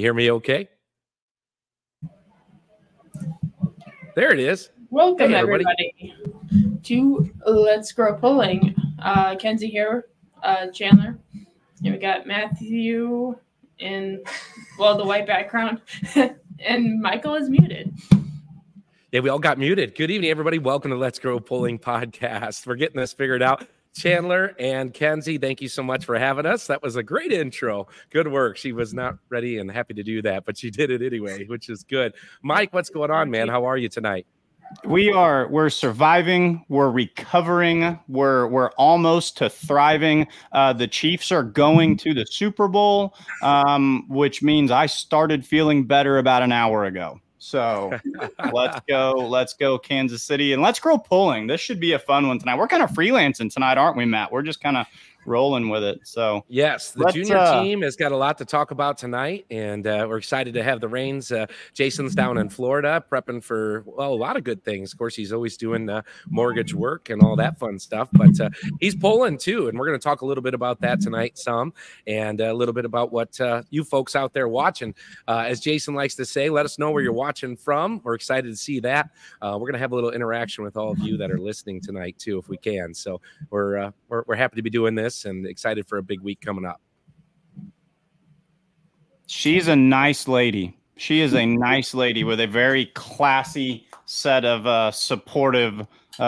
Everybody hear me okay? There it is. Welcome, Hey, everybody. everybody. to Let's Grow Pulling. Uh, Kenzie here, uh, Chandler. And we got Matthew in, well, the white background. and Michael is muted. Yeah, we all got muted. Good evening, everybody. Welcome to Let's Grow Pulling Podcast. We're getting this figured out. Chandler and Kenzie, thank you so much for having us. That was a great intro. Good work. She was not ready and happy to do that, but she did it anyway, which is good. Mike, what's going on, man? How are you tonight? We are we're surviving, we're recovering, we're we're almost to thriving. Uh, the Chiefs are going to the Super Bowl, um, which means I started feeling better about an hour ago. So let's go, let's go, Kansas City, and let's grow pulling. This should be a fun one tonight. We're kind of freelancing tonight, aren't we, Matt? We're just kind of rolling with it. So Yes, the junior uh, team has got a lot to talk about tonight, and uh, we're excited to have the reins. Uh, Jason's down in Florida prepping for well a lot of good things. Of course, he's always doing mortgage work and all that fun stuff, but uh, he's pulling too, and we're going to talk a little bit about that tonight, some, and a little bit about what uh, you folks out there watching. Uh, as Jason likes to say, let us know where you're watching from. We're excited to see that. Uh, we're going to have a little interaction with all of you that are listening tonight too, if we can. So we're uh, we're, we're happy to be doing this and excited for a big week coming up. She's a nice lady. She is a nice lady with a very classy set of uh, supportive uh,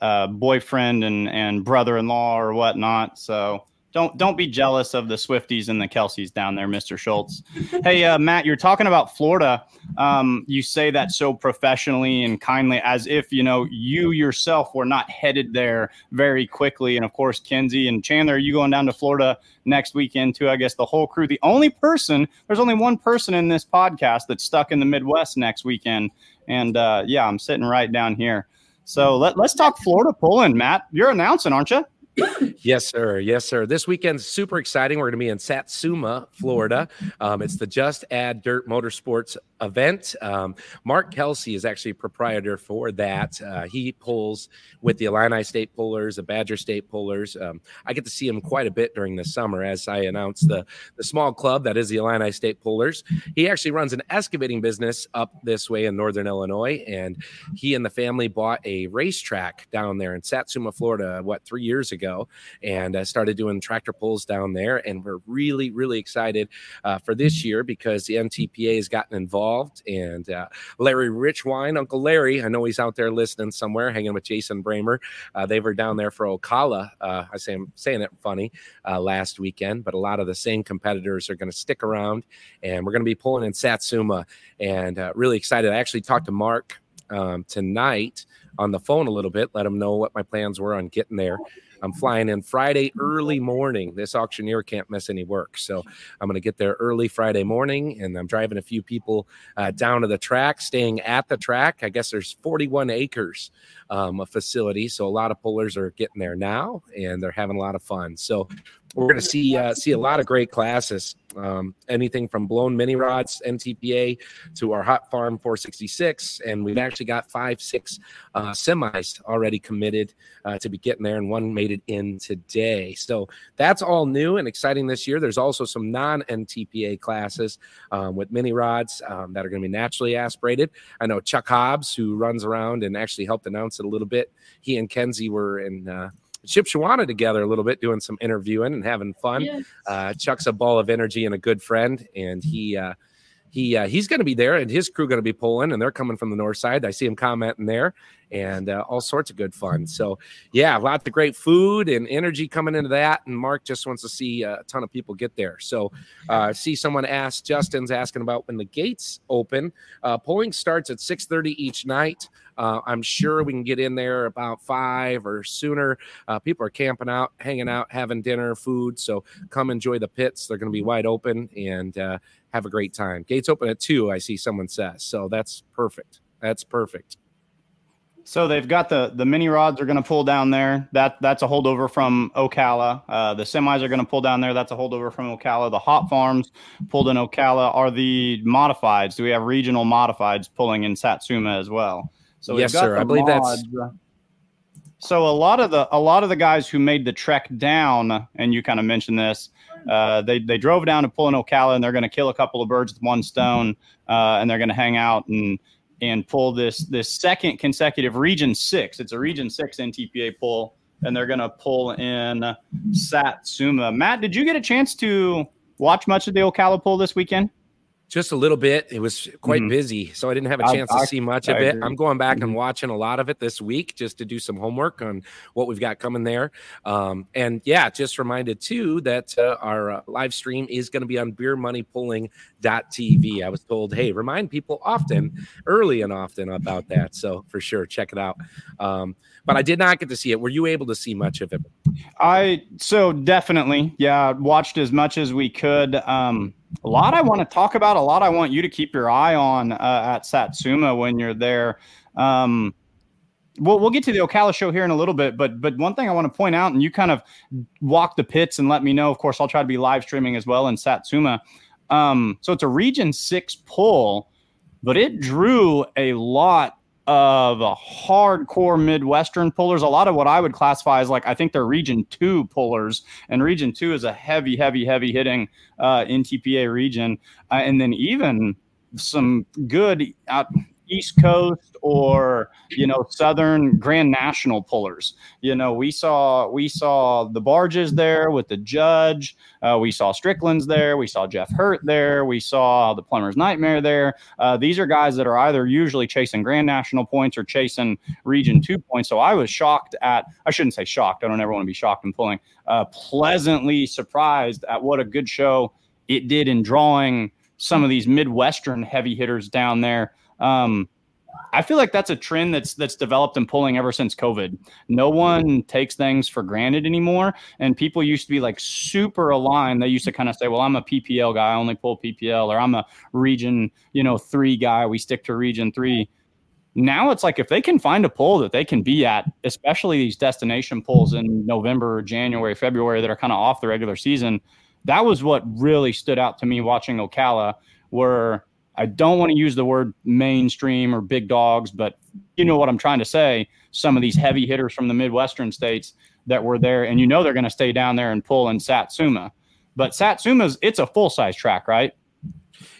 uh, boyfriend and, and brother-in-law or whatnot. So don't don't be jealous of the Swifties and the Kelseys down there, Mr. Schultz. hey, uh, Matt, you're talking about Florida. Um, you say that so professionally and kindly, as if you know you yourself were not headed there very quickly. And of course, Kenzie and Chandler, are you going down to Florida next weekend too. I guess the whole crew. The only person, there's only one person in this podcast that's stuck in the Midwest next weekend. And uh, yeah, I'm sitting right down here. So let, let's talk Florida pulling, Matt. You're announcing, aren't you? Yes, sir. Yes, sir. This weekend's super exciting. We're going to be in Satsuma, Florida. Um, it's the Just Add Dirt Motorsports event. Um, Mark Kelsey is actually proprietor for that. Uh, he pulls with the Illini State Pullers, the Badger State Pullers. Um, I get to see him quite a bit during the summer as I announce the, the small club that is the Illini State Pullers. He actually runs an excavating business up this way in Northern Illinois, and he and the family bought a racetrack down there in Satsuma, Florida, what, three years ago, and uh, started doing tractor pulls down there. And we're really, really excited uh, for this year because the NTPA has gotten involved. And uh, Larry Richwine, Uncle Larry, I know he's out there listening somewhere, hanging with Jason Bramer. Uh, they were down there for Ocala. Uh, I say I'm saying it funny uh, last weekend, but a lot of the same competitors are going to stick around, and we're going to be pulling in Satsuma. And really excited. I actually talked to Mark um, tonight on the phone a little bit, let him know what my plans were on getting there. I'm flying in Friday early morning. This auctioneer can't miss any work. So I'm going to get there early Friday morning and I'm driving a few people uh, down to the track, staying at the track. I guess there's 41 acres um, of facility. So a lot of pullers are getting there now and they're having a lot of fun. So we're going to see uh, see a lot of great classes. Um, anything from blown mini rods, NTPA, to our hot farm 466, and we've actually got five, six uh, semis already committed uh, to be getting there, and one made it in today. So that's all new and exciting this year. There's also some non NTPA classes um, with mini rods um, that are going to be naturally aspirated. I know Chuck Hobbs, who runs around and actually helped announce it a little bit. He and Kenzie were in. Uh, Shipshewana together a little bit, doing some interviewing and having fun. Yes. Uh, Chuck's a ball of energy and a good friend, and he uh, he uh, he's going to be there, and his crew going to be pulling, and they're coming from the north side. I see him commenting there, and uh, all sorts of good fun. So yeah, lots of great food and energy coming into that. And Mark just wants to see a ton of people get there. So uh, see someone ask Justin's asking about when the gates open. Uh, polling starts at 6:30 each night. Uh, I'm sure we can get in there about five or sooner. Uh, people are camping out, hanging out, having dinner, food. So come enjoy the pits. They're going to be wide open and uh, have a great time. Gates open at two, I see someone says. So that's perfect. That's perfect. So they've got the the mini rods are going to pull down there. That that's a holdover from Ocala. Uh, the semis are going to pull down there. That's a holdover from Ocala. The hot farms pulled in Ocala are the modifieds. Do we have regional modifieds pulling in Satsuma as well? So yes, sir. I believe mods. that's. So a lot of the a lot of the guys who made the trek down, and you kind of mentioned this, uh, they they drove down to pull in Ocala, and they're going to kill a couple of birds with one stone, uh, and they're going to hang out and and pull this this second consecutive Region Six. It's a Region Six NTPA pull, and they're going to pull in Satsuma. Matt, did you get a chance to watch much of the Ocala pull this weekend? Just a little bit. It was quite mm-hmm. busy, so I didn't have a chance I, to I, see much I of it. Agree. I'm going back mm-hmm. and watching a lot of it this week just to do some homework on what we've got coming there. Um, and yeah, just reminded too that uh, our uh, live stream is going to be on beermoneypulling.tv. I was told, hey, remind people often, early and often about that. So for sure, check it out. Um, but I did not get to see it. Were you able to see much of it? I so definitely, yeah, watched as much as we could. Um, a lot I want to talk about, a lot I want you to keep your eye on uh, at Satsuma when you're there. Um, we'll, we'll get to the Ocala show here in a little bit, but but one thing I want to point out, and you kind of walk the pits and let me know. Of course, I'll try to be live streaming as well in Satsuma. Um, so it's a Region Six pull, but it drew a lot of hardcore Midwestern pullers. A lot of what I would classify as like I think they're Region Two pullers, and Region Two is a heavy, heavy, heavy hitting uh, NTPA region, uh, and then even some good out East Coast or you know Southern Grand National pullers. You know, we saw we saw the barges there with the judge. Uh, we saw Strickland's there. We saw Jeff Hirt there. We saw the Plumber's Nightmare there. Uh, these are guys that are either usually chasing Grand National points or chasing Region Two points. So I was shocked at. I shouldn't say shocked. I don't ever want to be shocked in pulling. Uh, pleasantly surprised at what a good show it did in drawing some of these Midwestern heavy hitters down there. Um, I feel like that's a trend that's that's developed in pulling ever since COVID. No one takes things for granted anymore, and people used to be like super aligned. They used to kind of say, "Well, I'm a PPL guy, I only pull PPL," or "I'm a Region, you know, three guy, we stick to Region three. Now it's like if they can find a pull that they can be at, especially these destination pulls in November, January, February that are kind of off the regular season. That was what really stood out to me watching Ocala, where I don't want to use the word mainstream or big dogs, but you know what I'm trying to say. Some of these heavy hitters from the Midwestern states that were there, and you know they're going to stay down there and pull in Satsuma. But Satsuma's it's a full size track, right?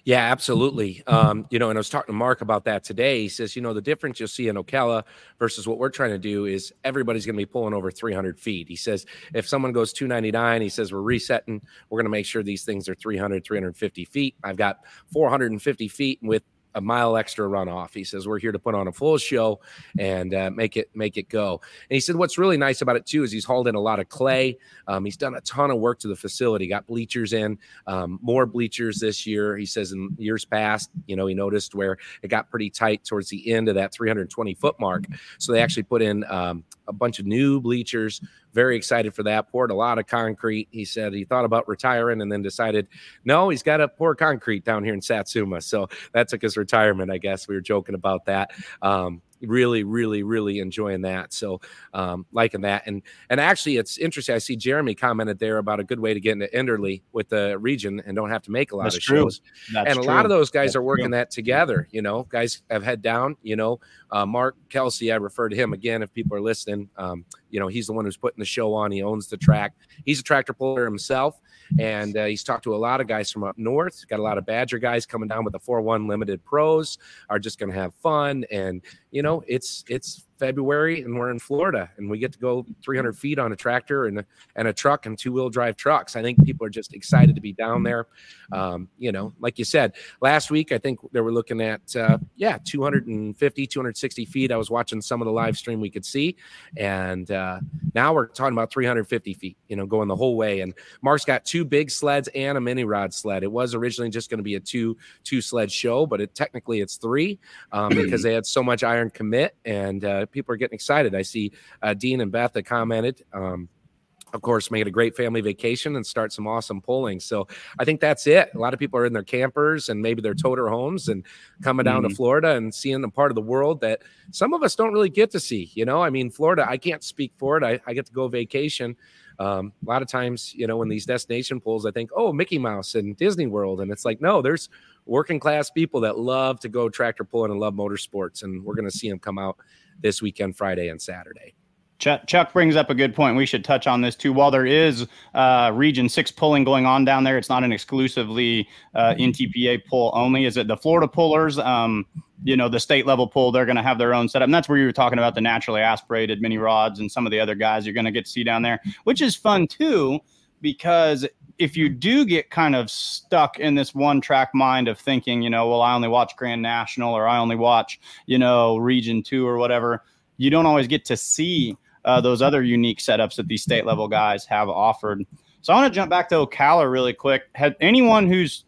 Yeah, absolutely. Um, you know, and I was talking to Mark about that today. He says, you know, the difference you'll see in Ocala versus what we're trying to do is everybody's going to be pulling over 300 feet. He says, if someone goes 299, he says, we're resetting. We're going to make sure these things are 300, 350 feet. I've got 450 feet with a mile extra runoff. He says we're here to put on a full show and uh, make it make it go. And he said what's really nice about it too is he's hauled in a lot of clay. Um, he's done a ton of work to the facility. Got bleachers in, um, more bleachers this year. He says in years past, you know, he noticed where it got pretty tight towards the end of that 320 foot mark. So they actually put in um, a bunch of new bleachers. Very excited for that. Poured a lot of concrete. He said he thought about retiring and then decided, no, he's got to pour concrete down here in Satsuma. So that took his retirement, I guess. We were joking about that. Um, really really really enjoying that. So um liking that. And and actually it's interesting i see jeremy commented there about a good way to get into enderley with the region and don't have to make a lot That's of true. shows. That's and a true. lot of those guys That's are working true. that together you know? Guys have head down you know? Uh, mark kelsey i refer to him again if people are listening. Um you know he's the one who's putting the show on. He owns the track. He's a tractor puller himself and uh, he's talked to a lot of guys from up north. Got a lot of Badger guys coming down with the 4 1 limited pros, are just going to have fun. And, you know, it's, it's, February and we're in Florida and we get to go 300 feet on a tractor and a, and a truck and two wheel drive trucks. I think people are just excited to be down there. Um, you know, like you said, last week, I think they were looking at, uh, yeah, 250, 260 feet. I was watching some of the live stream we could see. And uh, now we're talking about 350 feet, you know, going the whole way. And Mark's got two big sleds and a mini rod sled. It was originally just going to be a two, two sled show, but it technically it's three um, because they had so much iron commit and uh, people are getting excited. I see uh, Dean and Beth that commented. Um, of course, make it a great family vacation and start some awesome polling. So I think that's it. A lot of people are in their campers and maybe their toter homes and coming down mm-hmm. to Florida and seeing a part of the world that some of us don't really get to see. You know, I mean, Florida, I can't speak for it. I, I get to go vacation. Um, a lot of times, you know, in these destination polls, I think, oh, Mickey Mouse and Disney World. And it's like, no, there's working class people that love to go tractor pulling and love motorsports. And we're going to see them come out this weekend, Friday and Saturday. Chuck, Chuck brings up a good point. We should touch on this too. While there is uh, Region Six pulling going on down there, it's not an exclusively uh, NTPA pull only. Is it the Florida pullers? Um, you know, the state level pull, they're going to have their own setup, and that's where you were talking about the naturally aspirated mini rods and some of the other guys you're going to get to see down there, which is fun too, because if you do get kind of stuck in this one track mind of thinking, you know, well, I only watch Grand National or I only watch, you know, Region Two or whatever, you don't always get to see uh, those other unique setups that these state level guys have offered. So I want to jump back to Ocala really quick. Had anyone who's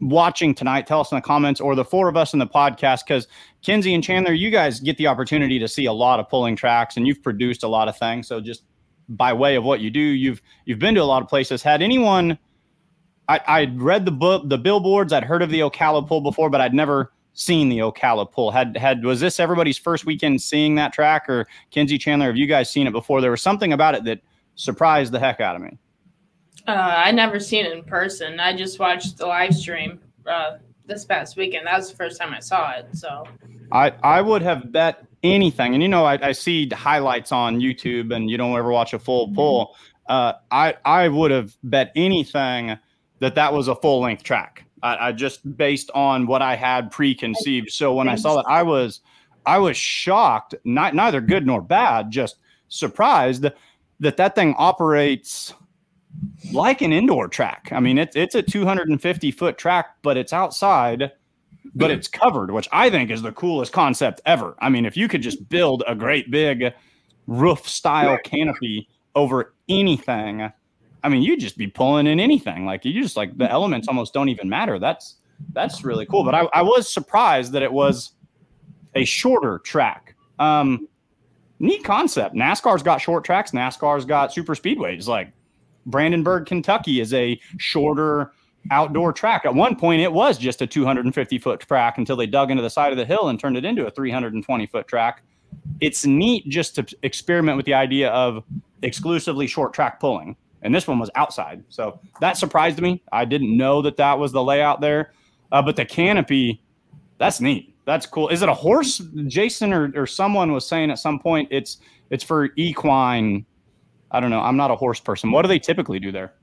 watching tonight tell us in the comments or the four of us in the podcast because Kenzie and Chandler, you guys get the opportunity to see a lot of pulling tracks and you've produced a lot of things. So just by way of what you do, you've you've been to a lot of places. Had anyone I, I'd read the book, the billboards. I'd heard of the Ocala Pool before, but I'd never seen the Ocala Pool. Had had was this everybody's first weekend seeing that track, or Kenzie Chandler? Have you guys seen it before? There was something about it that surprised the heck out of me. Uh, I never seen it in person. I just watched the live stream uh, this past weekend. That was the first time I saw it. So I I would have bet anything, and you know I, I see highlights on YouTube, and you don't ever watch a full pull. Uh, I I would have bet anything that that was a full length track. I, I just based on what I had preconceived. So when I saw that, I was I was shocked, not neither good nor bad, just surprised that that thing operates like an indoor track. I mean, it's it's a 250 foot track, but it's outside, but it's covered, which I think is the coolest concept ever. I mean, if you could just build a great big roof style canopy over anything I mean, you'd just be pulling in anything. Like you just like the elements almost don't even matter. That's that's really cool. But I, I was surprised that it was a shorter track. Um, neat concept. NASCAR's got short tracks. NASCAR's got super speedways. Like Brandenburg, Kentucky is a shorter outdoor track. At one point, it was just a 250 foot track until they dug into the side of the hill and turned it into a 320 foot track. It's neat just to experiment with the idea of exclusively short track pulling and this one was outside. So that surprised me. I didn't know that that was the layout there. Uh, but the canopy, that's neat. That's cool. Is it a horse? Jason or, or someone was saying at some point it's it's for equine. I don't know. I'm not a horse person. What do they typically do there?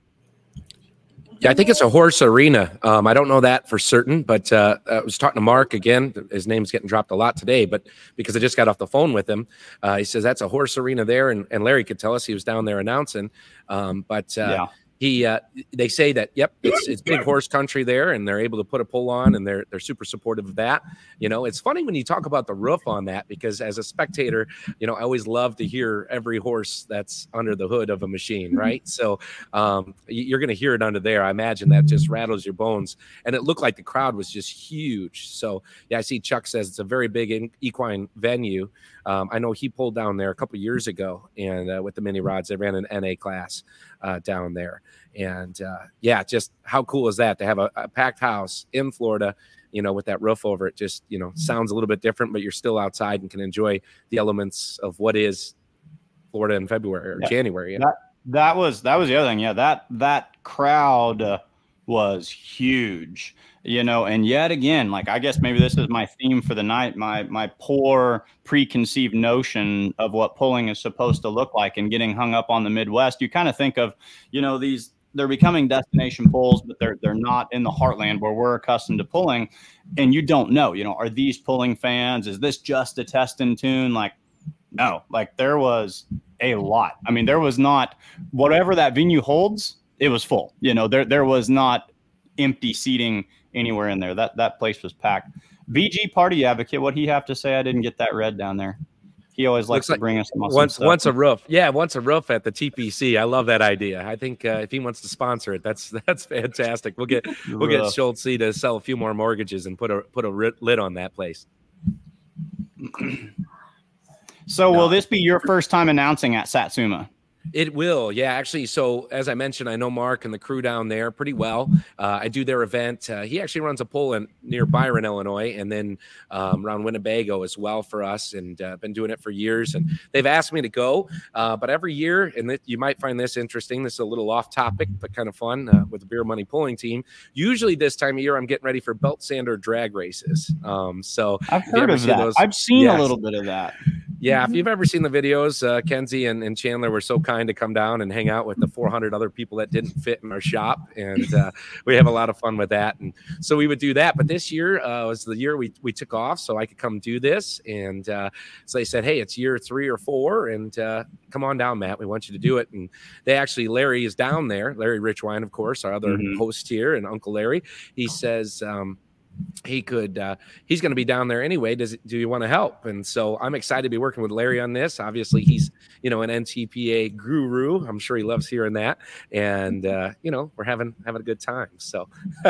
Yeah, I think it's a horse arena. Um, I don't know that for certain, but uh, I was talking to Mark again. His name's getting dropped a lot today, but because I just got off the phone with him, uh, he says that's a horse arena there, and, and Larry could tell us he was down there announcing. Um, but uh, yeah he uh, they say that yep it's it's big horse country there and they're able to put a pull on and they're they're super supportive of that you know? It's funny when you talk about the roof on that because as a spectator you know i always love to hear every horse that's under the hood of a machine mm-hmm. right? So um, you're going to hear it under there. I imagine that just rattles your bones. And it looked like the crowd was just huge. So yeah i see chuck says it's a very big equine venue um, i know he pulled down there a couple years ago and uh, with the mini rods they ran an na class uh, down there. And uh, yeah, just how cool is that to have a, a, packed house in Florida, you know, with that roof over it? Just, you know, mm-hmm. sounds a little bit different, but you're still outside and can enjoy the elements of what is Florida in February or yeah. January. That, that was that was the other thing. Yeah, that that crowd uh, was huge you know and yet again like i guess maybe this is my theme for the night my my poor preconceived notion of what pulling is supposed to look like and getting hung up on the midwest you kind of think of you know these they're becoming destination pulls but they're they're not in the heartland where we're accustomed to pulling and you don't know you know are these pulling fans is this just a test and tune like No, like there was a lot. I mean, there was not whatever that venue holds. It was full. You know, there there was not empty seating anywhere in there. That that place was packed. VG Party Advocate, what he have to say? I didn't get that read down there. He always likes Looks to bring us once stuff. once a roof. Yeah, once a roof at the TPC. I love that idea. I think uh, if he wants to sponsor it, that's that's fantastic. We'll get we'll get Schultz to sell a few more mortgages and put a put a lid on that place. so, no. will this be your first time announcing at Satsuma? It will, yeah. Actually, so as I mentioned, I know Mark and the crew down there pretty well. Uh, I do their event. Uh, he actually runs a poll in near Byron, Illinois, and then um, around Winnebago as well for us, and uh, been doing it for years. And they've asked me to go, uh, but every year, and th- you might find this interesting. This is a little off topic, but kind of fun uh, with the beer money pulling team. Usually, this time of year, I'm getting ready for belt sander drag races. Um, so I've heard of that. Those, I've seen yes. a little bit of that. Yeah, if mm-hmm. you've ever seen the videos, uh, Kenzie and, and, Chandler were so kind to come down and hang out with the 400 other people that didn't fit in our shop, and uh, we have a lot of fun with that. And so we would do that. But this year uh, was the year we we took off, so I could come do this. And uh, so they said, "Hey, it's year three or four, and uh, come on down, Matt. We want you to do it." And they actually, Larry is down there. Larry Richwine, of course, our other mm-hmm. host here, and Uncle Larry. He says. Um, he could uh, he's going to be down there anyway. Does do you want to help? And so i'm excited to be working with larry on this. Obviously he's you know an ntpa guru. I'm sure he loves hearing that. And uh, you know we're having having a good time. So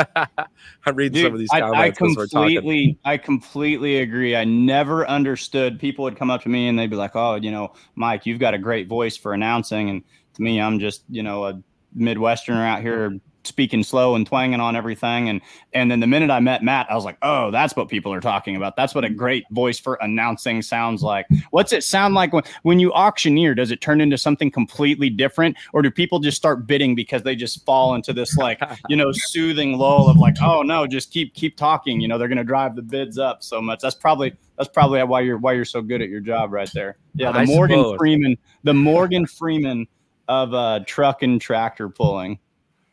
i'm reading Dude, some of these comments I, I completely i completely agree. I never understood. People would come up to me and they'd be like oh you know mike you've got a great voice for announcing. And to me i'm just you know a midwesterner out here speaking slow and twanging on everything. And and then the minute i met matt i was like oh that's what people are talking about. That's what a great voice for announcing sounds like. What's it sound like when when you auctioneer? Does it turn into something completely different? Or do people just start bidding because they just fall into this like you know soothing lull of like oh no just keep keep talking. You know they're going to drive the bids up so much. That's probably that's probably why you're why you're so good at your job right there. Yeah the I morgan suppose. freeman the morgan freeman of uh truck and tractor pulling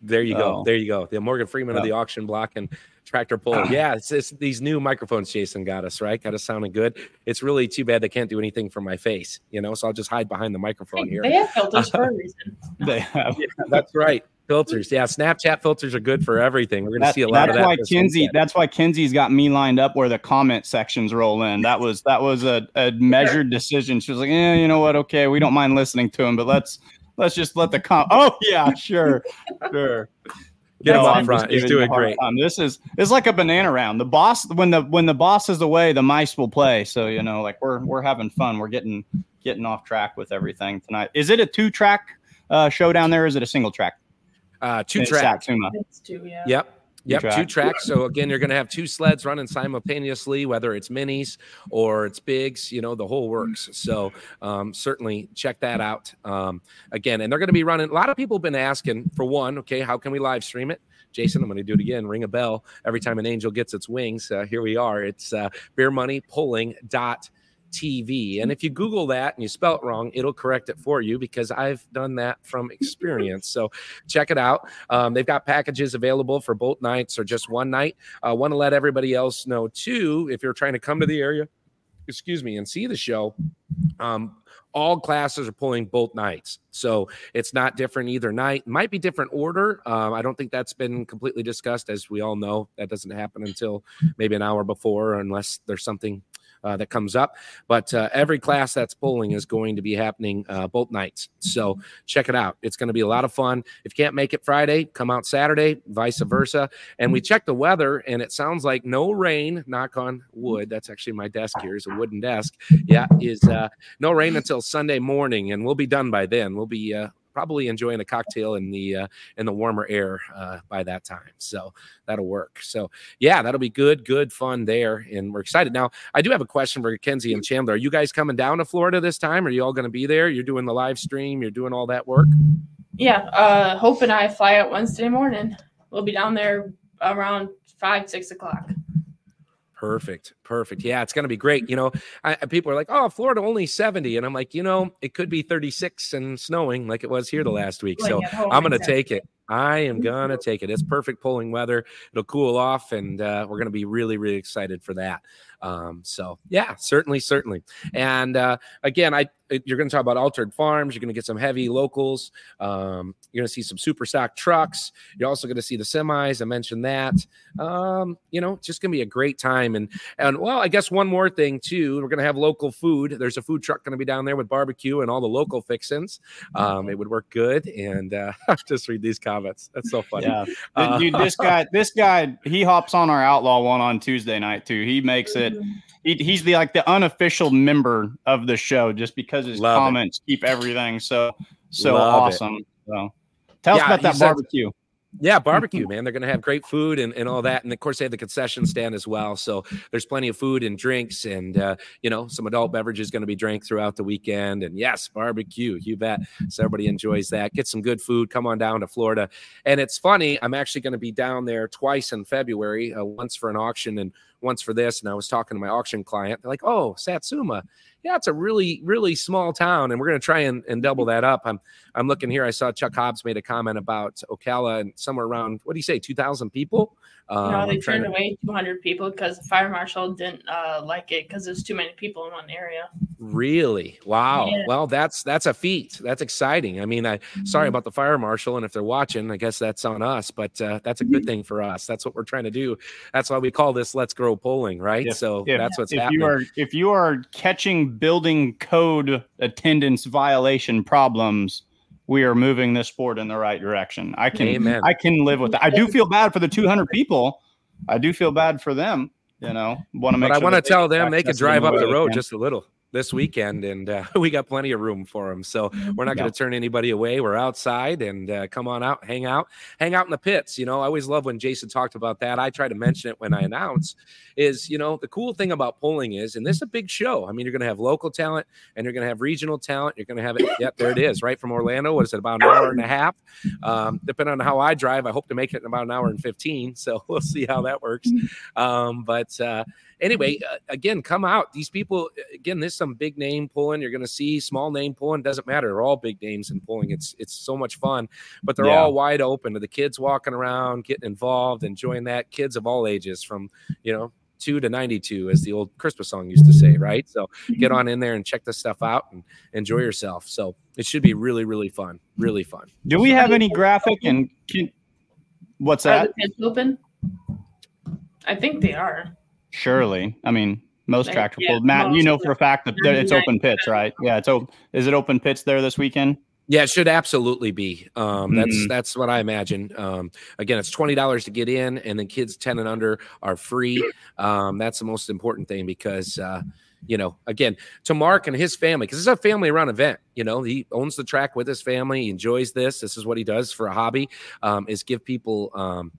there you go. Oh. There you go. The Morgan Freeman of the oh. auction block and tractor pull. Ah. yeah, it's, it's, these new microphones Jason got us, right? Got us sounding good. It's really too bad they can't do anything for my face, you know, so I'll just hide behind the microphone here. They have filters for a reason. they have. Yeah, that's right. Filters. Yeah, Snapchat filters are good for everything. We're going to see a lot that's of that. Why Kenzie, that's why Kenzie's got me lined up where the comment sections roll in. That was that was a, a measured decision. She was like, yeah, you know what? Okay, we don't mind listening to him, but let's let's just let the comp. Oh yeah, sure, sure. Get him off front. He's doing great. Time. This is it's like a banana round. The boss when the when the boss is away, the mice will play. So you know, like we're we're having fun. We're getting getting off track with everything tonight. Is it a two track uh, show down there? is it a single track? Uh, two track. It's two, yeah. Yep. Yep, track. two tracks. So again, you're going to have two sleds running simultaneously, whether it's minis or it's bigs. You know, the whole works. So um, certainly check that out. Um, again, and they're going to be running. A lot of people have been asking for one. Okay, how can we live stream it? Jason, I'm going to do it again. Ring a bell every time an angel gets its wings. Uh, here we are. It's uh, beer money pulling dot TV. And if you Google that and you spell it wrong, it'll correct it for you because I've done that from experience. So check it out. Um, they've got packages available for both nights or just one night. I uh, want to let everybody else know too, if you're trying to come to the area, excuse me, and see the show. Um, all classes are pulling both nights. So it's not different either night. Might be different order. Um, I don't think that's been completely discussed. As we all know, that doesn't happen until maybe an hour before, unless there's something uh, that comes up. But uh, every class that's pulling is going to be happening uh, both nights. So check it out. It's going to be a lot of fun. If you can't make it Friday, come out Saturday, vice versa. And we checked the weather, and it sounds like no rain. Knock on wood. That's actually my desk here is a wooden desk. Yeah, is uh, no rain until Sunday morning, and we'll be done by then. We'll be uh, probably enjoying a cocktail in the uh, in the warmer air uh, by that time. So that'll work. So yeah, that'll be good, good fun there, and we're excited. Now, I do have a question for Kenzie and Chandler. Are you guys coming down to Florida this time? Are you all going to be there? You're doing the live stream. You're doing all that work. Yeah, uh, Hope and I fly out Wednesday morning. We'll be down there around five, six o'clock. Perfect. Perfect. Yeah, it's going to be great. You know, I, people are like, oh, Florida only 70. And I'm like, you know, it could be 36 and snowing like it was here the mm-hmm. last week. So I'm going to take it. I am mm-hmm. going to take it. It's perfect pulling weather. It'll cool off, and uh, we're going to be really, really excited for that. Um, so yeah, certainly, certainly. And uh, again, I you're going to talk about altered farms. You're going to get some heavy locals. Um, you're going to see some super stock trucks. You're also going to see the semis. I mentioned that. Um, you know, it's just going to be a great time. And and well, I guess one more thing too. We're going to have local food. There's a food truck going to be down there with barbecue and all the local fixins. Um, it would work good. And uh, just read these comments. That's so funny. Yeah, uh, dude, this guy, this guy, he hops on our outlaw one on Tuesday night too. He makes it. He, he's the like the unofficial member of the show just because his Love comments it. keep everything so so Love awesome. It. So tell yeah, us about that barbecue. Yeah, barbecue, man. They're going to have great food and, and all that. And of course, they have the concession stand as well. So there's plenty of food and drinks and, uh, you know, some adult beverages going to be drank throughout the weekend. And yes, barbecue, you bet. So everybody enjoys that. Get some good food. Come on down to Florida. And it's funny, I'm actually going to be down there twice in February, uh, once for an auction and once for this. And I was talking to my auction client. They're like, oh, Satsuma yeah, it's a really, really small town, and we're going to try and, and double that up. I'm I'm looking here. I saw Chuck Hobbs made a comment about Ocala and somewhere around what do you say, two thousand people? Um, no, they turned to... away 200 people because the fire marshal didn't uh, like it because there's too many people in one area. Really? Wow. Yeah. Well, that's that's a feat. That's exciting. I mean, I mm-hmm. sorry about the fire marshal, and if they're watching, I guess that's on us. But uh, that's a good mm-hmm. thing for us. That's what we're trying to do. That's why we call this "Let's Grow Polling," right? If, so if, that's what's if happening. You are, if you are catching building code attendance violation problems we are moving this sport in the right direction. I can Amen. I can live with that. I do feel bad for the 200 people. I do feel bad for them. You know, want to make. But sure I want to tell them they can drive up the road just a little this weekend, and uh, we got plenty of room for them. So we're not going to turn anybody away. We're outside, and uh, come on out, hang out, hang out in the pits. You know, I always love when Jason talked about that. I try to mention it when I announce. Is you know the cool thing about polling is, and this is a big show. I mean, you're going to have local talent, and you're going to have regional talent. You're going to have it. Yep, there it is, right from Orlando. What is it? About an hour and a half. Um, depending on how I drive, I hope to make it in about an hour and fifteen. So we'll see how that works. Um, but uh, anyway, uh, again, come out. These people, again, there's some big name pulling. You're going to see small name pulling. Doesn't matter. They're all big names in pulling. It's it's so much fun, but they're yeah. all wide open to the kids walking around, getting involved, enjoying that. Kids of all ages, from you know two to 92 as the old christmas song used to say right so get mm-hmm. on in there and check this stuff out and enjoy yourself so it should be really really fun really fun do we have any graphic and can, what's that open i think they are Surely. I mean, most tractor yeah, pulls. Matt, you know for a fact that it's open pits, right? Yeah, it's open. Is it open pits there this weekend? Yeah, it should absolutely be. Um, that's mm-hmm. that's what I imagine. Um, again, it's twenty dollars to get in, and then kids ten and under are free. Um, that's the most important thing because uh, you know, again, to Mark and his family, because it's a family run event. You know, he owns the track with his family. He enjoys this. This is what he does for a hobby. Um, is give people um,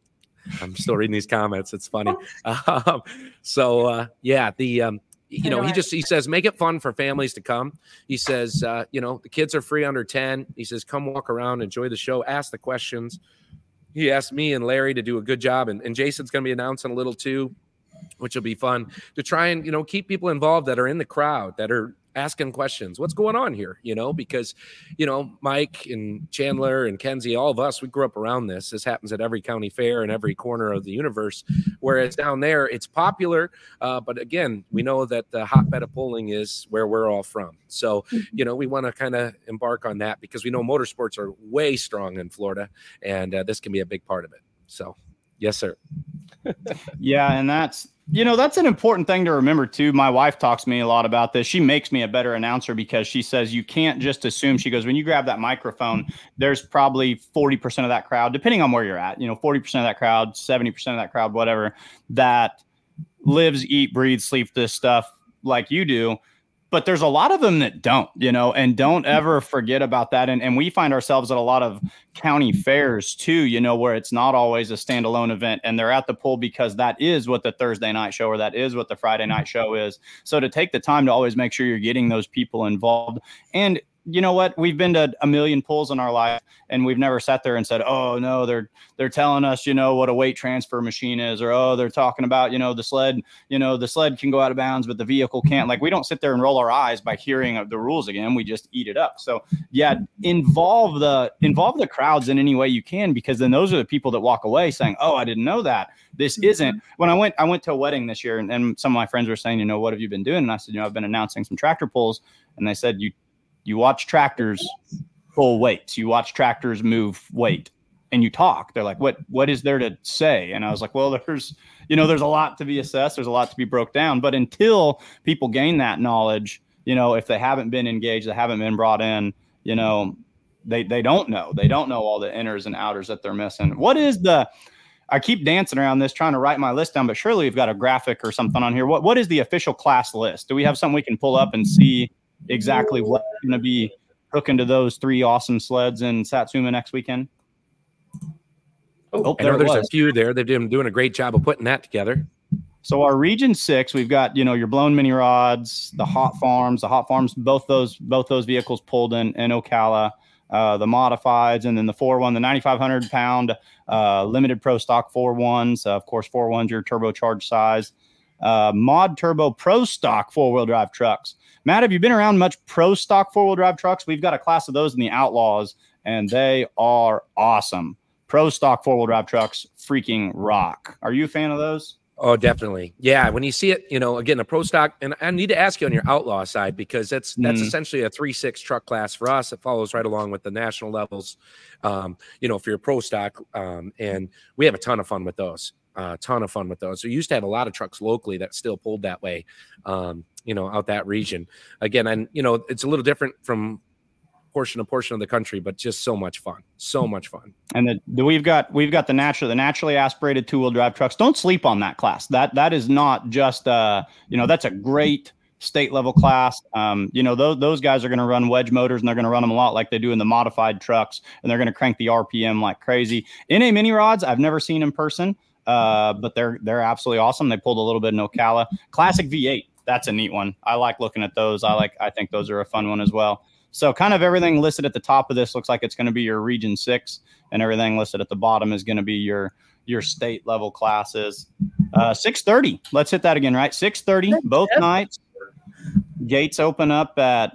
I'm still reading these comments. It's funny. Um, so uh, yeah, the um, you know he just he says make it fun for families to come. He says uh, you know the kids are free under ten. He says come walk around, enjoy the show, ask the questions. He asked me and Larry to do a good job, and, and Jason's going to be announcing a little too, which will be fun to try and you know keep people involved that are in the crowd that are asking questions. What's going on here? You know, because, you know, Mike and Chandler and Kenzie, all of us, we grew up around this. This happens at every county fair in every corner of the universe. Whereas down there, it's popular. Uh, but again, we know that the hotbed of polling is where we're all from. So, mm-hmm. you know, we want to kind of embark on that because we know motorsports are way strong in Florida and uh, this can be a big part of it. So, yes, sir. yeah. And that's, you know, that's an important thing to remember too. My wife talks to me a lot about this. She makes me a better announcer because she says you can't just assume. She goes, when you grab that microphone, there's probably 40% of that crowd, depending on where you're at, you know, 40% of that crowd, 70% of that crowd, whatever, that lives, eat, breathe, sleep this stuff like you do but there's a lot of them that don't, you know, and don't mm-hmm. ever forget about that. And, and we find ourselves at a lot of county fairs too, you know, where it's not always a standalone event and they're at the pool because that is what the Thursday night show or that is what the Friday night show is. So to take the time to always make sure you're getting those people involved and you know what? We've been to a million pulls in our life, and we've never sat there and said, "Oh no, they're they're telling us, you know, what a weight transfer machine is," or "Oh, they're talking about, you know, the sled, you know, the sled can go out of bounds, but the vehicle can't." Like we don't sit there and roll our eyes by hearing the rules again. We just eat it up. So yeah, involve the involve the crowds in any way you can, because then those are the people that walk away saying, "Oh, I didn't know that." This mm-hmm. isn't. When I went, I went to a wedding this year, and, and some of my friends were saying, "You know, what have you been doing?" And I said, "You know, I've been announcing some tractor pulls." And they said, "You you watch tractors pull weights. You watch tractors move weight, and you talk. They're like, "What? What is there to say?" And I was like, "Well, there's, you know, there's a lot to be assessed. There's a lot to be broke down. But until people gain that knowledge, you know, if they haven't been engaged, they haven't been brought in, you know, they they don't know. They don't know all the inners and outers that they're missing. What is the I keep dancing around this, trying to write my list down, but surely we've got a graphic or something on here. What what is the official class list? Do we have something we can pull up and see exactly what's going to be hooking to those three awesome sleds in Satsuma next weekend? Oh, oh I know there's was. a few there. They've been doing a great job of putting that together. So our region six, we've got you know your blown mini rods, the hot farms, the hot farms, both those both those vehicles pulled in in Ocala, uh, the modifieds, and then the four one, the 9,500 pound uh, limited pro stock four ones. Uh, of course, four ones your turbocharged size. Uh, mod turbo pro stock four wheel drive trucks. Matt, have you been around much pro stock four wheel drive trucks? We've got a class of those in the Outlaws, and they are awesome. Pro stock four wheel drive trucks freaking rock. Are you a fan of those? Oh, definitely. Yeah. When you see it, you know, again, a pro stock, and I need to ask you on your outlaw side because that's that's mm. essentially a three six truck class for us. It follows right along with the national levels. Um, you know, for your pro stock, um, and we have a ton of fun with those. A uh, ton of fun with those. So we used to have a lot of trucks locally that still pulled that way. Um, you know, out that region. Again, and you know, it's a little different from portion to portion of the country, but just so much fun, so much fun. And the, the, we've got we've got the natural the naturally aspirated two wheel drive trucks. Don't sleep on that class. That that is not just uh you know that's a great state level class. Um, you know those those guys are going to run wedge motors and they're going to run them a lot like they do in the modified trucks, and they're going to crank the RPM like crazy. NA mini rods I've never seen in person. Uh, but they're they're absolutely awesome. They pulled a little bit in Ocala. Classic V8 that's a neat one. I like looking at those. I like I think those are a fun one as well. So kind of everything listed at the top of this looks like it's going to be your region 6 and everything listed at the bottom is going to be your your state level classes. Uh 6:30. Let's hit that again, right? 6:30 both nights. Gates open up at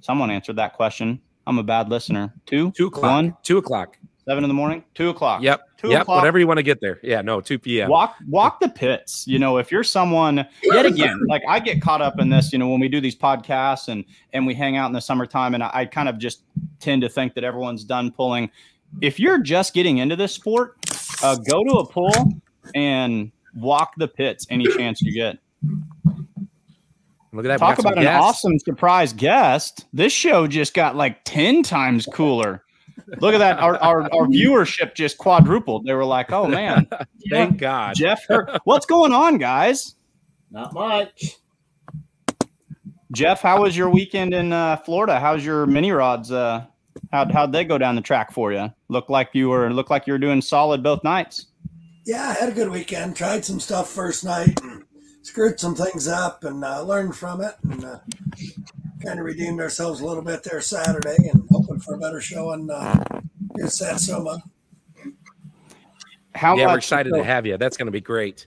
someone answered that question. I'm a bad listener. Two, two o'clock. One, two o'clock. Seven in the morning, two o'clock. Yep. Two yep. O'clock. Whatever you want to get there. Yeah. No. Two p.m. Walk walk the pits. You know, if you're someone yet again, like I get caught up in this. You know, when we do these podcasts and and we hang out in the summertime, and I, I kind of just tend to think that everyone's done pulling. If you're just getting into this sport, uh, go to a pull and walk the pits any chance you get. Look at that. Talk about an guests. awesome surprise guest. This show just got like 10 times cooler. Look at that. Our, our, our viewership just quadrupled. They were like, oh man. Thank God. Jeff, what's going on, guys? Not much. Jeff, how was your weekend in uh, Florida? How's your mini rods? Uh, how'd, how'd they go down the track for you? Look like you were look like you were doing solid both nights. Yeah, I had a good weekend. Tried some stuff first night and screwed some things up and uh, learned from it. And uh, kind of redeemed ourselves a little bit there Saturday and hoping for a better show in, uh, in Satsuma. How yeah, we're excited to have you. That's going to be great.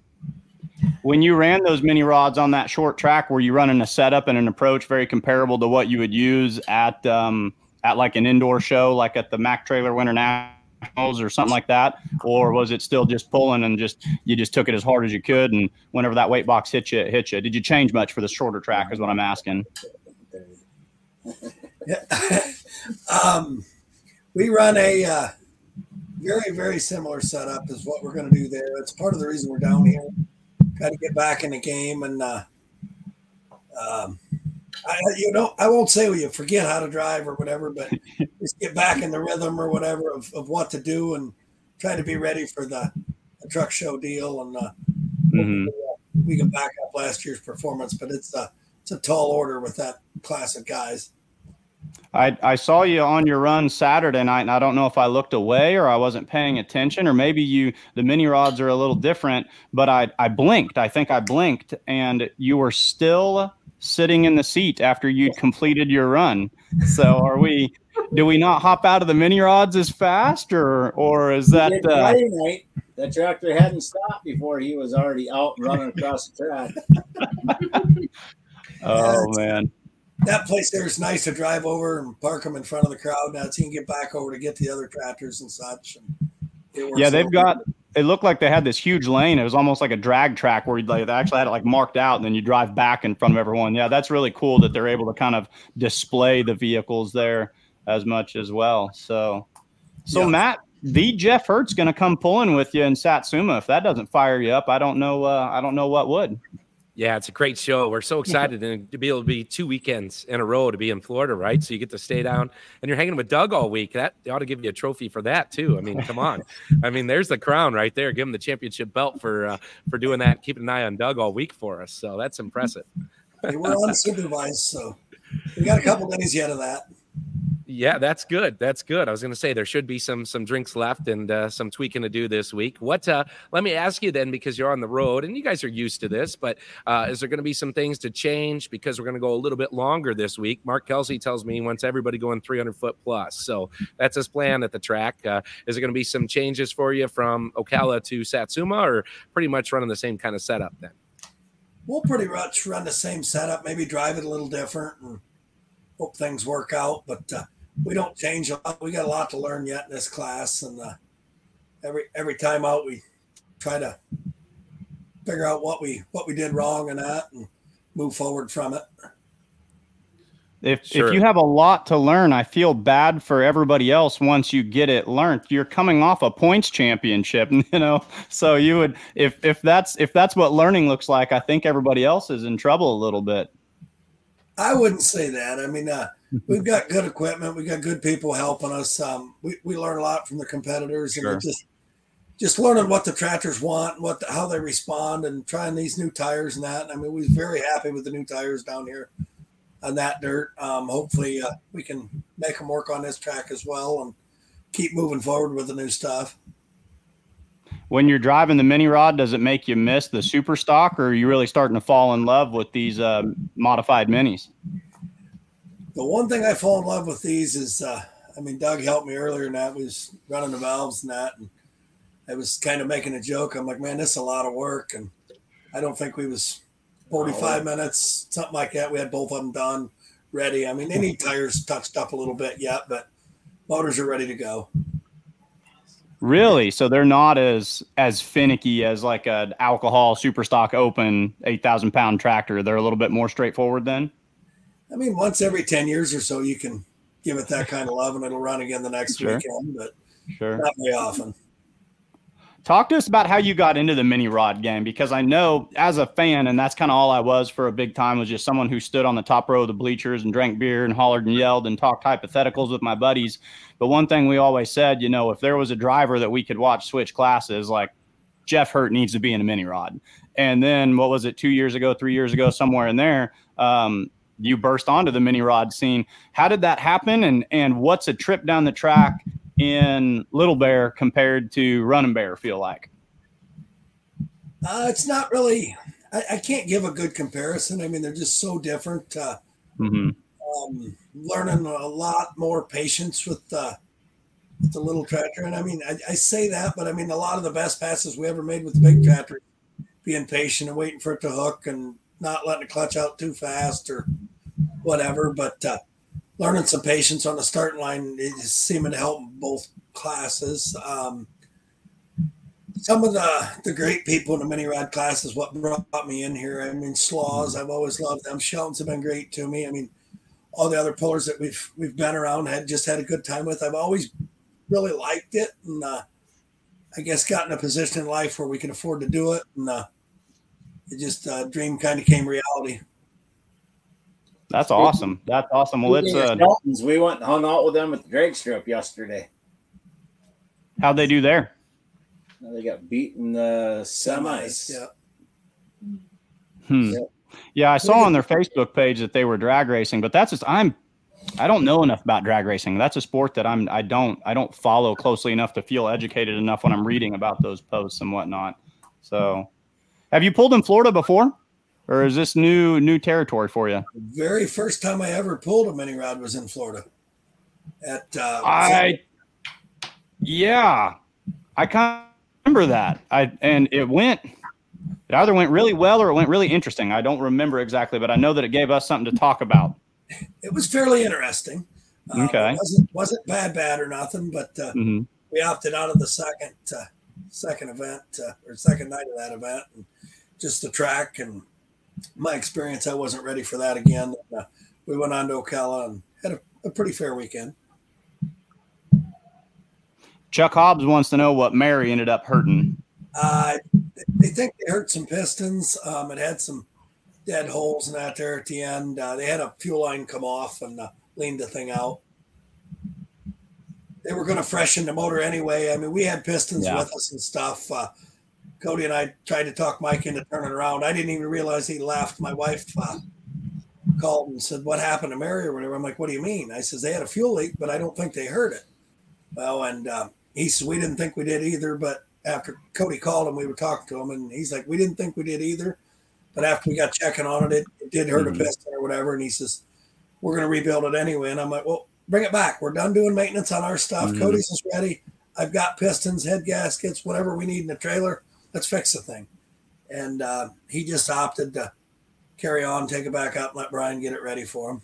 When you ran those mini rods on that short track, were you running a setup and an approach very comparable to what you would use at um, at like an indoor show, like at the Mac Trailer Winter Nationals or something like that, or was it still just pulling and just you just took it as hard as you could, and whenever that weight box hit you, it hit you? Did you change much for the shorter track? Is what I'm asking. um, we run a uh, very, very similar setup as what we're going to do there. It's part of the reason we're down here. Got to get back in the game, and uh, um, I, you know, I won't say you forget how to drive or whatever, but just get back in the rhythm or whatever of, of what to do and try to be ready for the, the truck show deal. And uh, mm-hmm. we can back up last year's performance, but it's a it's a tall order with that class of guys. I, I saw you on your run Saturday night, and I don't know if I looked away or I wasn't paying attention, or maybe you the mini rods are a little different. But I I blinked. I think I blinked, and you were still sitting in the seat after you'd completed your run. So are we? Do we not hop out of the mini rods as fast, or or is that? Uh, Friday night, the tractor hadn't stopped before he was already out running across the track. oh man, That place there is nice to drive over and park them in front of the crowd. Now so you can get back over to get the other tractors and such. And it yeah, they've got. It looked like they had this huge lane. It was almost like a drag track where you'd like they actually had it like marked out, and then you drive back in front of everyone. Yeah, that's really cool that they're able to kind of display the vehicles there as much as well. So, so Yeah. Matt, the Jeff Hirt's going to come pulling with you in Satsuma. If that doesn't fire you up, I don't know. Uh, I don't know what would. Yeah, it's a great show. We're so excited and to be able to be two weekends in a row to be in Florida, right? So you get to stay down and you're hanging with Doug all week. That they ought to give you a trophy for that too. I mean, come on. I mean, there's the crown right there. Give him the championship belt for uh, for doing that, keeping an eye on Doug all week for us. So that's impressive. They were unsupervised, so we got a couple days yet of that. Yeah, that's good. That's good. I was going to say there should be some some drinks left and uh, some tweaking to do this week. What? Uh, let me ask you then, because you're on the road and you guys are used to this, but uh, is there going to be some things to change because we're going to go a little bit longer this week? Mark Kelsey tells me he wants everybody going 300 foot plus, so that's his plan at the track. Uh, is there going to be some changes for you from Ocala to Satsuma, or pretty much running the same kind of setup then? We'll pretty much run the same setup, maybe drive it a little different and hope things work out. But uh, we don't change a lot. We got a lot to learn yet in this class, and uh, every every time out we try to figure out what we what we did wrong and that, and move forward from it. If Sure. if you have a lot to learn, I feel bad for everybody else once you get it learned. You're coming off a points championship, you know. So you would if if that's if that's what learning looks like, I think everybody else is in trouble a little bit. I wouldn't say that. I mean, uh, we've got good equipment. We got good people helping us. Um, we, we learn a lot from the competitors, and Sure. just just learning what the tractors want, and what the, how they respond, and trying these new tires and that. I mean, we're very happy with the new tires down here on that dirt. Um, hopefully, uh, we can make them work on this track as well, and keep moving forward with the new stuff. When you're driving the mini rod, does it make you miss the super stock, or are you really starting to fall in love with these uh, modified minis? The one thing I fall in love with these is, uh, I mean, Doug helped me earlier, and that was running the valves and that, and I was kind of making a joke. I'm like, man, this is a lot of work, and I don't think we was 45 minutes, something like that. We had both of them done, ready. I mean, any tires touched up a little bit yet, but motors are ready to go. Really? So they're not as as finicky as like an alcohol super stock open eight thousand pound tractor. They're a little bit more straightforward then. I mean, once every 10 years or so, you can give it that kind of love, and it'll run again the next Sure. weekend, but Sure. not very often. Talk to us about how you got into the mini rod game because I know as a fan, and that's kind of all I was for a big time, was just someone who stood on the top row of the bleachers and drank beer and hollered and yelled and talked hypotheticals with my buddies. But one thing we always said, you know, if there was a driver that we could watch switch classes, like Jeff Hirt needs to be in a mini rod. And then what was it, two years ago, three years ago, somewhere in there, um, you burst onto the mini rod scene. How did that happen? And and what's a trip down the track in Little Bear compared to Running Bear feel like? Uh, it's not really, I, I can't give a good comparison. I mean, they're just so different. Uh, Mm-hmm. um, learning a lot more patience with the with the little tractor. And I mean, I, I say that, but I mean, a lot of the best passes we ever made with the big tractor, being patient and waiting for it to hook and not letting the clutch out too fast or whatever. But uh, learning some patience on the starting line is seeming to help both classes. Um, some of the the great people in the mini rod class is what brought me in here. I mean, Slaws, I've always loved them. Sheltons have been great to me. I mean, all the other pullers that we've we've been around had just had a good time with. I've always really liked it, and uh, I guess got in a position in life where we can afford to do it, and uh, it just uh, dream kind of came reality. That's awesome. That's awesome. Well, it's Speaking uh, we went and hung out with them at the drag strip yesterday. how'd they do there? They got beat in the semis. yeah. Hmm. Yep. Yeah, I saw on their Facebook page that they were drag racing, but that's just I'm I don't know enough about drag racing. That's a sport that I'm I don't I don't follow closely enough to feel educated enough when I'm reading about those posts and whatnot. So, have you pulled in Florida before? or is this new new territory for you? The very first time I ever pulled a mini rod was in Florida. At uh, I yeah, I kind of remember that. I and it went. It either went really well or it went really interesting. I don't remember exactly, but I know that it gave us something to talk about. it was fairly interesting. Um, Okay. it wasn't wasn't bad, bad or nothing, but uh, Mhm. we opted out of the second uh, second event uh, or second night of that event, and just the track and my experience. I wasn't ready for that again. Uh, we went on to Ocala and had a, a pretty fair weekend. Chuck Hobbs wants to know what Mary ended up hurting. Uh, they think they hurt some pistons. Um, it had some dead holes in that there at the end. Uh, they had a fuel line come off and uh, leaned the thing out. They were going to freshen the motor anyway. I mean, we had pistons Yeah. with us and stuff. Cody and I tried to talk Mike into turning around. I didn't even realize he left. My wife uh, called and said, "What happened to Mary?" or whatever. I'm like, "What do you mean?" I says, "They had a fuel leak, but I don't think they heard it." Well, and uh, he says, "We didn't think we did either, but after Cody called him, we were talking to him, and he's like, "We didn't think we did either, but after we got checking on it, it, it did hurt Mhm. a piston or whatever." And he says, "We're going to rebuild it anyway." And I'm like, "Well, bring it back. We're done doing maintenance on our stuff. Mhm. Cody's is ready. I've got pistons, head gaskets, whatever we need in the trailer. Let's fix the thing." And uh, he just opted to carry on, take it back up, let Brian get it ready for him.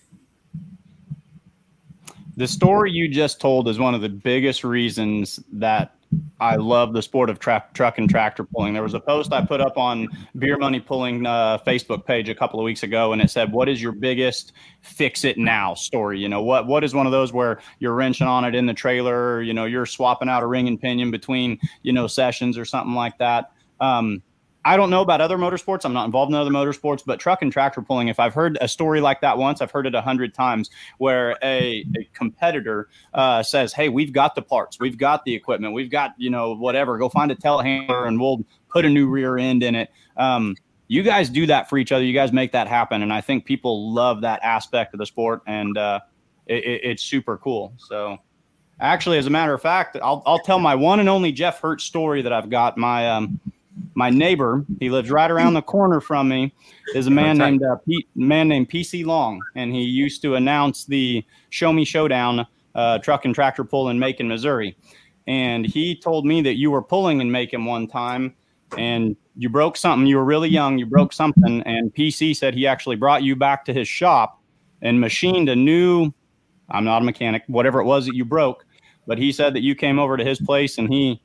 The story you just told is one of the biggest reasons that I love the sport of tra- truck and tractor pulling. There was a post I put up on Beer Money Pulling uh, Facebook page a couple of weeks ago, and it said, "What is your biggest fix it now story? You know, what what is one of those where you're wrenching on it in the trailer? You know, you're swapping out a ring and pinion between you know sessions or something like that." Um, I don't know about other motorsports. I'm not involved in other motorsports, but truck and tractor pulling. If I've heard a story like that once, I've heard it a hundred times, where a, a competitor uh, says, "Hey, we've got the parts, we've got the equipment, we've got you know whatever. Go find a telehandler, and we'll put a new rear end in it." Um, you guys do that for each other. You guys make that happen, and I think people love that aspect of the sport, and uh, it, it, it's super cool. So. Actually, as a matter of fact, I'll, I'll tell my one and only Jeff Hirt story that I've got. My um, my neighbor, he lives right around the corner from me, is a man named uh, Pete, man named PC Long, and he used to announce the Show Me Showdown uh, truck and tractor pull in Macon, Missouri. And he told me that you were pulling in Macon one time, and you broke something. You were really young. You broke something, and PC said he actually brought you back to his shop and machined a new. I'm not a mechanic, whatever it was that you broke, but he said that you came over to his place and he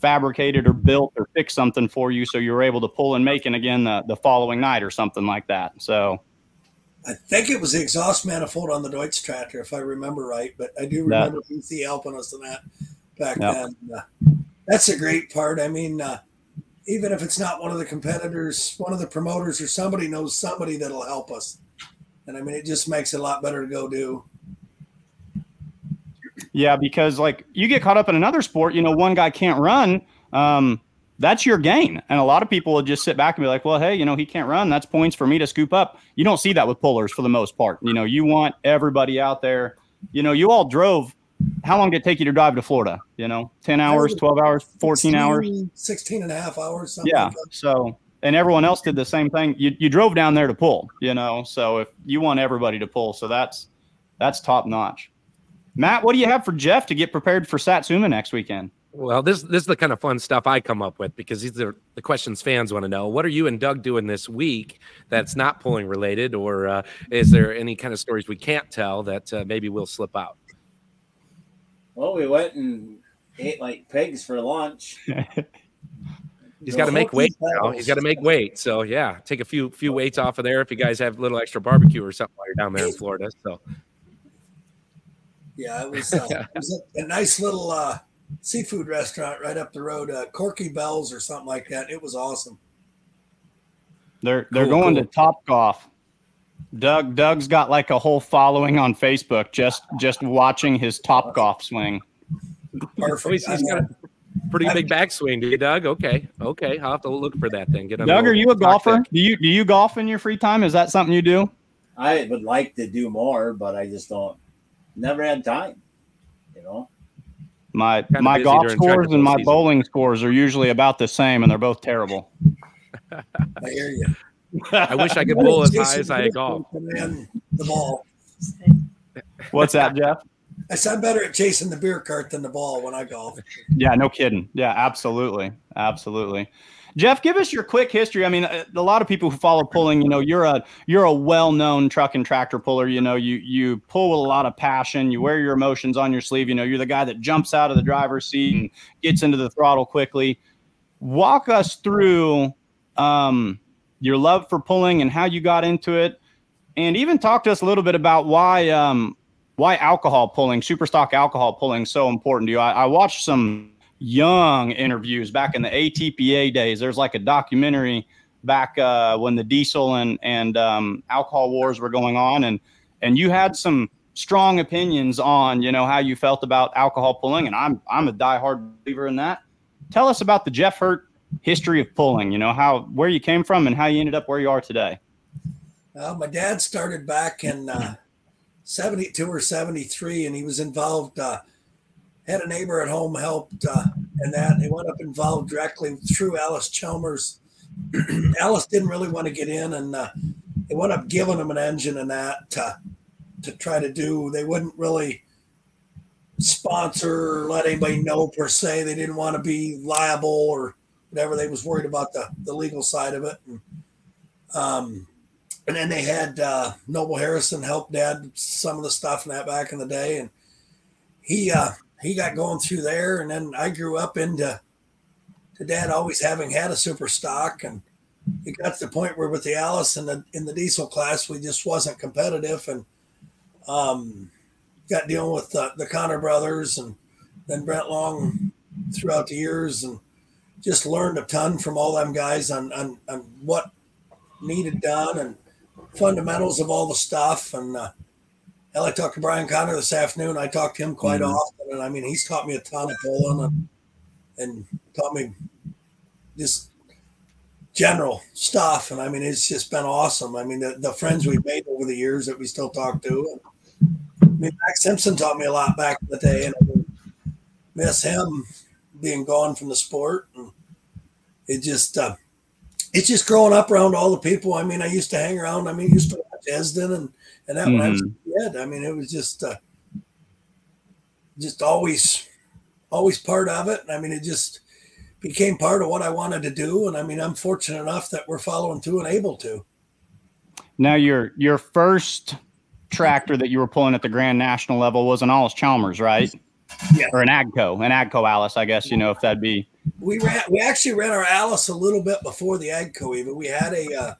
fabricated or built or fixed something for you so you were able to pull and make it again the, the following night or something like that. So I think it was the exhaust manifold on the Deutz tractor, if I remember right. But I do That- remember PC helping us in that back Yep. then. Uh, that's a great part. I mean, uh, even if it's not one of the competitors, one of the promoters, or somebody knows somebody that'll help us. And I mean, it just makes it a lot better to go do. Yeah, because like you get caught up in another sport, you know, one guy can't run. Um, that's your gain. And a lot of people will just sit back and be like, well, hey, you know, he can't run. That's points for me to scoop up. You don't see that with pullers for the most part. You know, you want everybody out there. You know, you all drove. How long did it take you to drive to Florida? You know, 10 hours, 12 hours, 14 hours? 16 and a half hours. Something Yeah. like. So, and everyone else did the same thing. You, you drove down there to pull, you know, so if you want everybody to pull, so that's, that's top notch. Matt, what do you have for Jeff to get prepared for Satsuma next weekend? Well, this this is the kind of fun stuff I come up with because these are the questions fans want to know. What are you and Doug doing this week that's not pulling related, or uh, is there any kind of stories we can't tell that uh, maybe we'll slip out? Well, we went and ate like pigs for lunch. He's got to make weight now. He's got to make weight. So yeah, take a few few weights off of there if you guys have a little extra barbecue or something while you're down there in Florida. So Yeah, it was, uh, it was a, a nice little uh, seafood restaurant right up the road, uh, Corky Bells or something like that. It was awesome. They're they're Cool, going cool. to Top Golf. Doug Doug's got like a whole following on Facebook just just watching his Top Golf swing. Perfect. He's, he's got a pretty big backswing, do you, Doug? Okay, okay. I'll have to look for that then. Get Doug, are you a golfer? deck. Do you do you golf in your free time? Is that something you do? I would like to do more, but I just don't. Never had time. You know. My Kinda my golf scores and my season. bowling scores are usually about the same, and they're both terrible. I hear you. I wish I could bowl as high as I golf. And the ball. What's that, Jeff? I said I'm better at chasing the beer cart than the ball when I golf. Yeah, no kidding. Yeah, absolutely, absolutely. Jeff, give us your quick history. I mean, a lot of people who follow pulling, you know, you're a you're a well-known truck and tractor puller. You know, you you pull with a lot of passion. You wear your emotions on your sleeve. You know, you're the guy that jumps out of the driver's seat and gets into the throttle quickly. Walk us through um, your love for pulling and how you got into it, and even talk to us a little bit about why um, why alcohol pulling, super stock alcohol pulling, so important to you. I, I watched some young interviews back in the ATPA days. There's like a documentary back uh, when the diesel and and um, alcohol wars were going on, and and you had some strong opinions on you know how you felt about alcohol pulling, and I'm I'm a diehard believer in that. Tell us about the Jeff Hirt history of pulling. You know how where you came from and how you ended up where you are today. Well, my dad started back in uh, 72 or 73, and he was involved. Uh, had a neighbor at home helped uh, and that he went up involved directly through Allis-Chalmers. Alice didn't really want to get in, and uh, they went up giving him an engine and that to, to try to do. They wouldn't really sponsor or let anybody know per se. They didn't want to be liable or whatever. They was worried about the, the legal side of it. And, um, and then they had uh, Noble Harrison help Dad some of the stuff in that back in the day, and he uh, he got going through there, and then I grew up into to dad always having had a super stock, and it got to the point where with the Allis and the in the diesel class, we just wasn't competitive, and um, got dealing with the, the Connor brothers and then Brent Long throughout the years, and just learned a ton from all them guys on on, on what needed done and fundamentals of all the stuff, and uh, Hell, I talked to Brian Connor this afternoon. I talked to him quite mm-hmm. often, and I mean, he's taught me a ton of pulling and, and taught me just general stuff. And I mean, it's just been awesome. I mean, the, the friends we've made over the years that we still talk to. And, I mean, Max Simpson taught me a lot back in the day, and I miss him being gone from the sport. And it just, uh, it's just growing up around all the people. I mean, I used to hang around. I mean, used to watch Esden and and that mm-hmm. when I was a kid, I mean, it was just uh, just always always part of it. I mean, it just became part of what I wanted to do, and I mean, I'm fortunate enough that we're following through and able to. Now, your your first tractor that you were pulling at the Grand National level was an Allis-Chalmers, right? Yeah. Or an Agco, an Agco Allis, I guess, you know, if that'd be. We ran, we actually ran our Allis a little bit before the Agco even. We had a uh,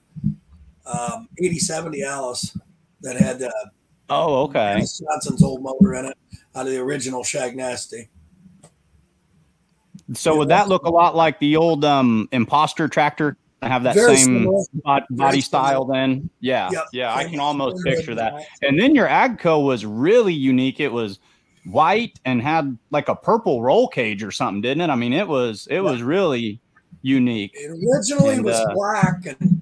um, 8070 Allis that had uh, oh okay Johnson's old motor in it out of the original Shag Nasty. So would that look a lot like the old um, imposter tractor? I have that Very same similar. body style then? Yeah, yep. yeah, I can almost picture that. And then your Agco was really unique. It was white and had like a purple roll cage or something, didn't it? I mean, it was it was really unique. It originally and, was uh, black and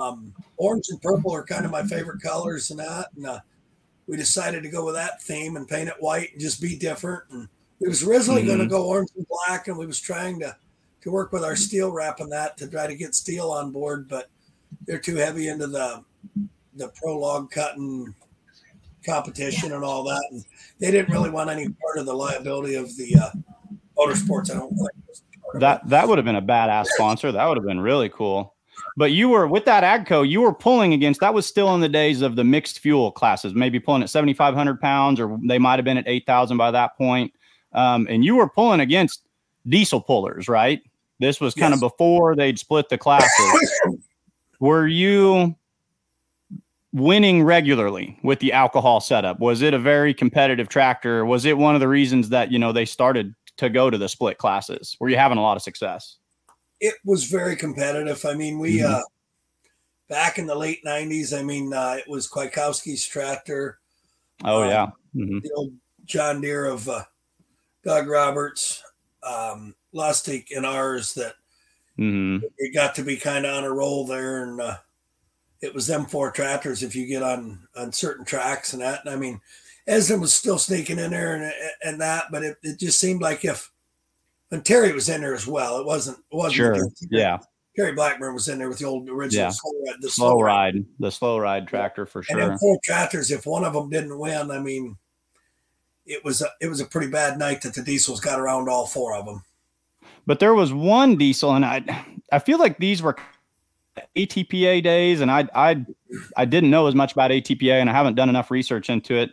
um, orange and purple are kind of my favorite colors and that. And uh, we decided to go with that theme and paint it white and just be different. And we was originally mm-hmm. going to go orange and black, and we was trying to to work with our steel wrap and that to try to get Stihl on board, but they're too heavy into the the prologue cutting competition and all that, and they didn't really want any part of the liability of the uh, motorsports. I don't think that that would have been a badass sponsor. That would have been really cool. But you were with that Agco, you were pulling against that was still in the days of the mixed fuel classes, maybe pulling at 7,500 pounds, or they might have been at 8,000 by that point. Um, and you were pulling against diesel pullers, right? This was kind yes. of before they'd split the classes. were you winning regularly with the alcohol setup? Was it a very competitive tractor? Was it one of the reasons that, you know, they started to go to the split classes? Were you having a lot of success? It was very competitive. I mean, we mm-hmm. uh, back in the late '90s. I mean, uh, it was Kwiatkowski's tractor. Oh um, yeah, mm-hmm. the old John Deere of uh, Doug Roberts, um, Lustig, and ours that mm-hmm. it got to be kind of on a roll there, and uh, it was them four tractors. If you get on on certain tracks and that, and I mean, Esden was still sneaking in there and and that, but it, it just seemed like if and Terry was in there as well. It wasn't. It wasn't sure. Yeah. Terry Blackburn was in there with the old original Yeah. slow ride, the Slow ride, the slow ride tractor for sure. then four tractors. If one of them didn't win, I mean, it was a, it was a pretty bad night that the diesels got around all four of them. But there was one diesel, and I I feel like these were ATPA days, and I I I didn't know as much about ATPA, and I haven't done enough research into it.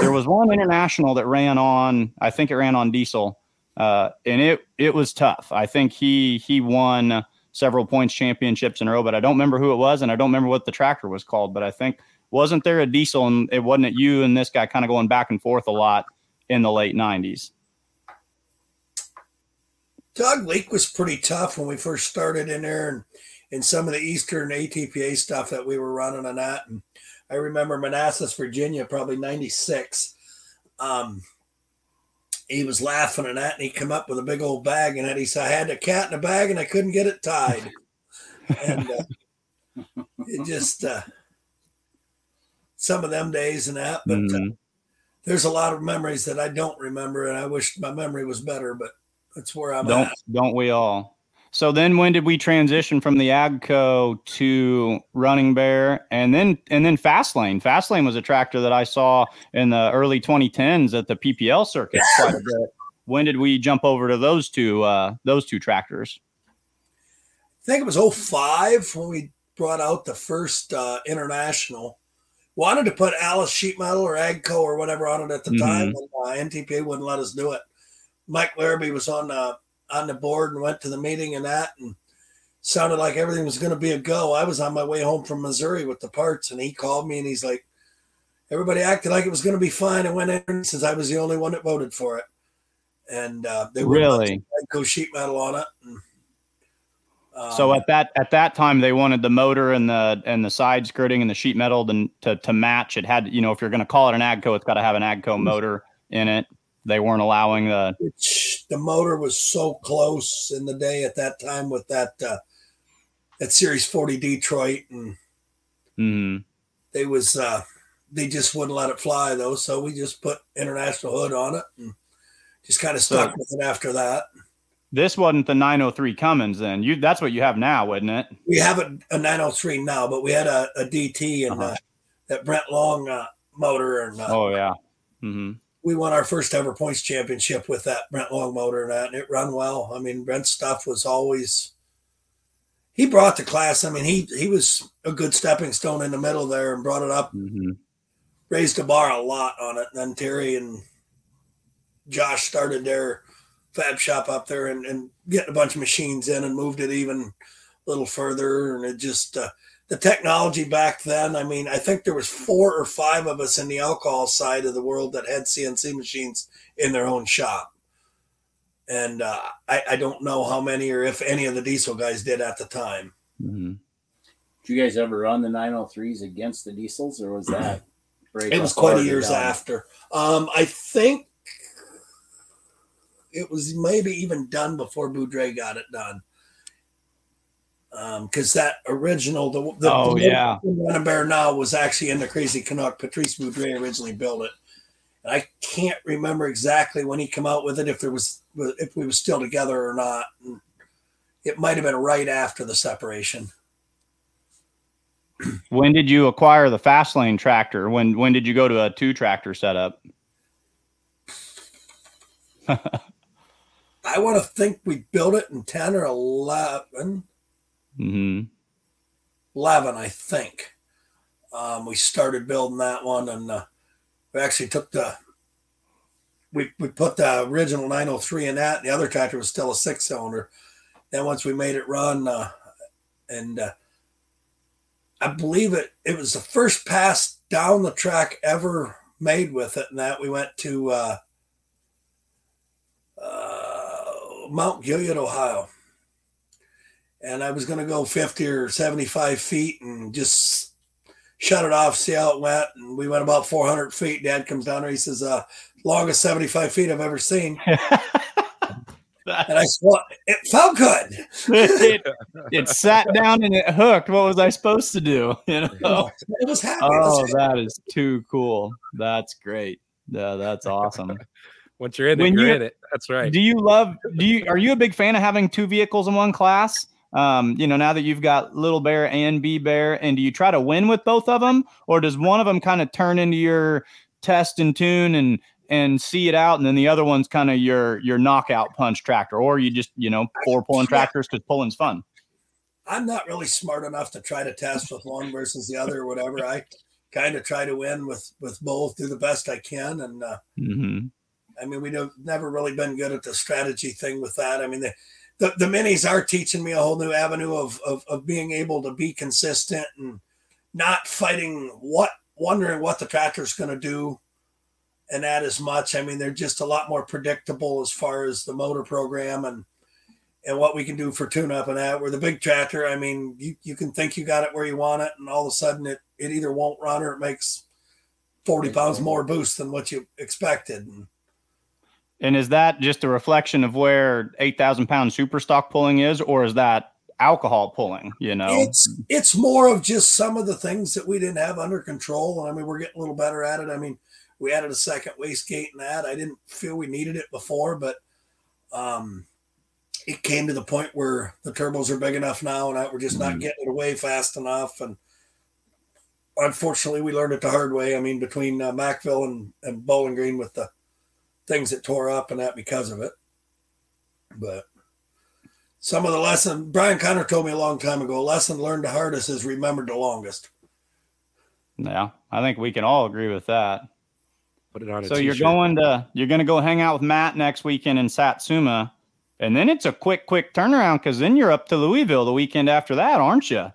There was one international that ran on, I think it ran on diesel, uh, and it it was tough. I think he he won several points championships in a row, but I don't remember who it was, and I don't remember what the tractor was called. But I think wasn't there a diesel, and it wasn't it you and this guy kind of going back and forth a lot in the late '90s. Dog Leak was pretty tough when we first started in there, and and some of the Eastern ATPA stuff that we were running on that. And I remember Manassas, Virginia, probably '96. Um, he was laughing at that, and he come up with a big old bag, and that. he said, "I had a cat in a bag, and I couldn't get it tied." and uh, it just uh, some of them days and that, but uh, Mhm. there's a lot of memories that I don't remember, and I wish my memory was better, but that's where I'm don't at. don't we all? So then when did we transition from the Agco to Running Bear and then and then Fastlane? Fastlane was a tractor that I saw in the early 2010s at the PPL circuit quite a bit. When did we jump over to those two uh those two tractors? I think it was 05 when we brought out the first uh, international. Wanted to put Allis Sheet Metal or Agco or whatever on it at the time, and uh, NTPA wouldn't let us do it. Mike Larrabee was on the on the board and went to the meeting and that, and sounded like everything was going to be a go. I was on my way home from Missouri with the parts, and he called me and he's like, everybody acted like it was going to be fine. and went in since I was the only one that voted for it, and uh, they were Really? go Sheet Metal on it. And, So um, at that at that time they wanted the motor and the and the side skirting and the sheet metal to to, to match. It had you know if you're going to call it an Agco, it's got to have an Agco motor in it. They weren't allowing the the motor was so close in the day at that time with that uh, that Series 40 Detroit, and mhm. they was uh, they just wouldn't let it fly though, so we just put International Hood on it and just kind of stuck So- with it after that. This wasn't the 903 Cummins then. You that's what you have now, wouldn't it? We have a, a 903 now, but we had a, a DT and Uh-huh. uh, that Brent Long uh, motor, and uh, Oh yeah. hmm we won our first ever points championship with that Brent Long motor and that, and it run well. I mean, Brent's stuff was always. He brought the class. I mean, he he was a good stepping stone in the middle there and brought it up, hmm raised the bar a lot on it. And then Terry and Josh started their fab shop up there and, and getting a bunch of machines in and moved it even a little further. And it just uh, the technology back then. I mean, I think there was four or five of us in the alcohol side of the world that had CNC machines in their own shop. And uh, I, I don't know how many or if any of the diesel guys did at the time. hmm Did you guys ever run the 903s against the diesels, or was that? break It was quite a years done? after. Um, I think it was maybe even done before Boudre got it done. Um, because that original, the, the Oh, the yeah. Running Bear now was actually in the Crazy Canuck. Patrice Boudre originally built it. And I can't remember exactly when he came out with it, if there was if we were still together or not. And it might have been right after the separation. When did you acquire the Fastlane tractor? When when did you go to a two tractor setup? I want to think we built it in 10 or 11. Hmm 11, I think. Um, we started building that one, and uh, we actually took the we we put the original 903 in that. And the other tractor was still a six cylinder. Then once we made it run, uh, and uh, I believe it it was the first pass down the track ever made with it, and that we went to uh, uh, Mount Gilead, Ohio and I was going to go 50 or 75 feet and just shut it off, see how it went. And we went about 400 feet. Dad comes down there. He says, uh, longest 75 feet I've ever seen. And I said, it felt good. it, it sat down and it hooked. What was I supposed to do? You know. It was happy. Oh, was that is too cool. That's great. Yeah, that's awesome. Once you're in it, When you're you- in it. That's right. Do you love? Do you? Are you a big fan of having two vehicles in one class? Um, you know, now that you've got little bear and B bear, and do you try to win with both of them, or does one of them kind of turn into your test and tune and and see it out, and then the other one's kind of your your knockout punch tractor, or you just you know four pulling tractors because pulling's fun. I'm not really smart enough to try to test with one versus the other or whatever. I kind of try to win with with both, do the best I can, and uh, Mm-hmm. I mean we have never really been good at the strategy thing with that. I mean the the, the minis are teaching me a whole new avenue of, of of being able to be consistent and not fighting what wondering what the tractor's going to do and that as much. I mean they're just a lot more predictable as far as the motor program and and what we can do for tune up and that. Where the big tractor, I mean, you, you can think you got it where you want it, and all of a sudden it, it either won't run or it makes 40 pounds more boost than what you expected. And And is that just a reflection of where eight thousand pound super stock pulling is, or is that alcohol pulling? You know, it's it's more of just some of the things that we didn't have under control. And I mean, we're getting a little better at it. I mean, we added a second wastegate and that. I didn't feel we needed it before, but um it came to the point where the turbos are big enough now and that we're just not Mhm. getting it away fast enough. And unfortunately, we learned it the hard way. I mean, between uh, Macville and, and Bowling Green with the things that tore up and that because of it. But some of the lesson Brian Connor told me a long time ago, lesson learned the hardest is remembered the longest. yeah, I think we can all agree with that. Put it on a So you're going to you're going to go hang out with Matt next weekend in Satsuma, and then it's a quick quick turnaround because then you're up to Louisville the weekend after that, aren't you?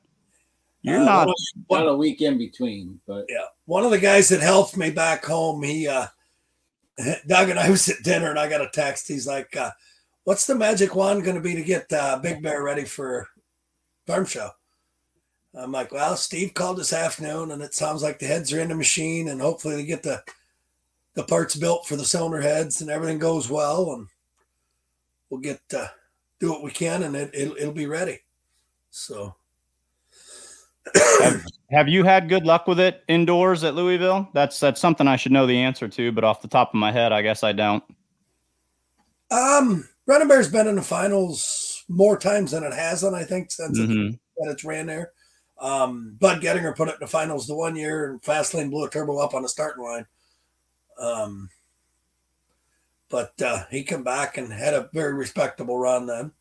You're Uh, not. Got a week in between, but Yeah. One of the guys that helped me back home, he uh Doug and I was at dinner and I got a text. He's like, uh, what's the magic wand going to be to get uh, Big Bear ready for farm show? I'm like, well, Steve called this afternoon and it sounds like the heads are in the machine and hopefully they get the the parts built for the cylinder heads and everything goes well and we'll get uh, do what we can and it, it'll, it'll be ready. So Have you had good luck with it indoors at Louisville? That's that's something I should know the answer to, but off the top of my head, I guess I don't. Um, Running Bear's been in the finals more times than it hasn't, I think, since it, Mhm. that it's ran there. Um, Bud Gettinger put it in the finals the one year, and Fastlane blew a turbo up on the starting line. Um, but uh, he come back and had a very respectable run then.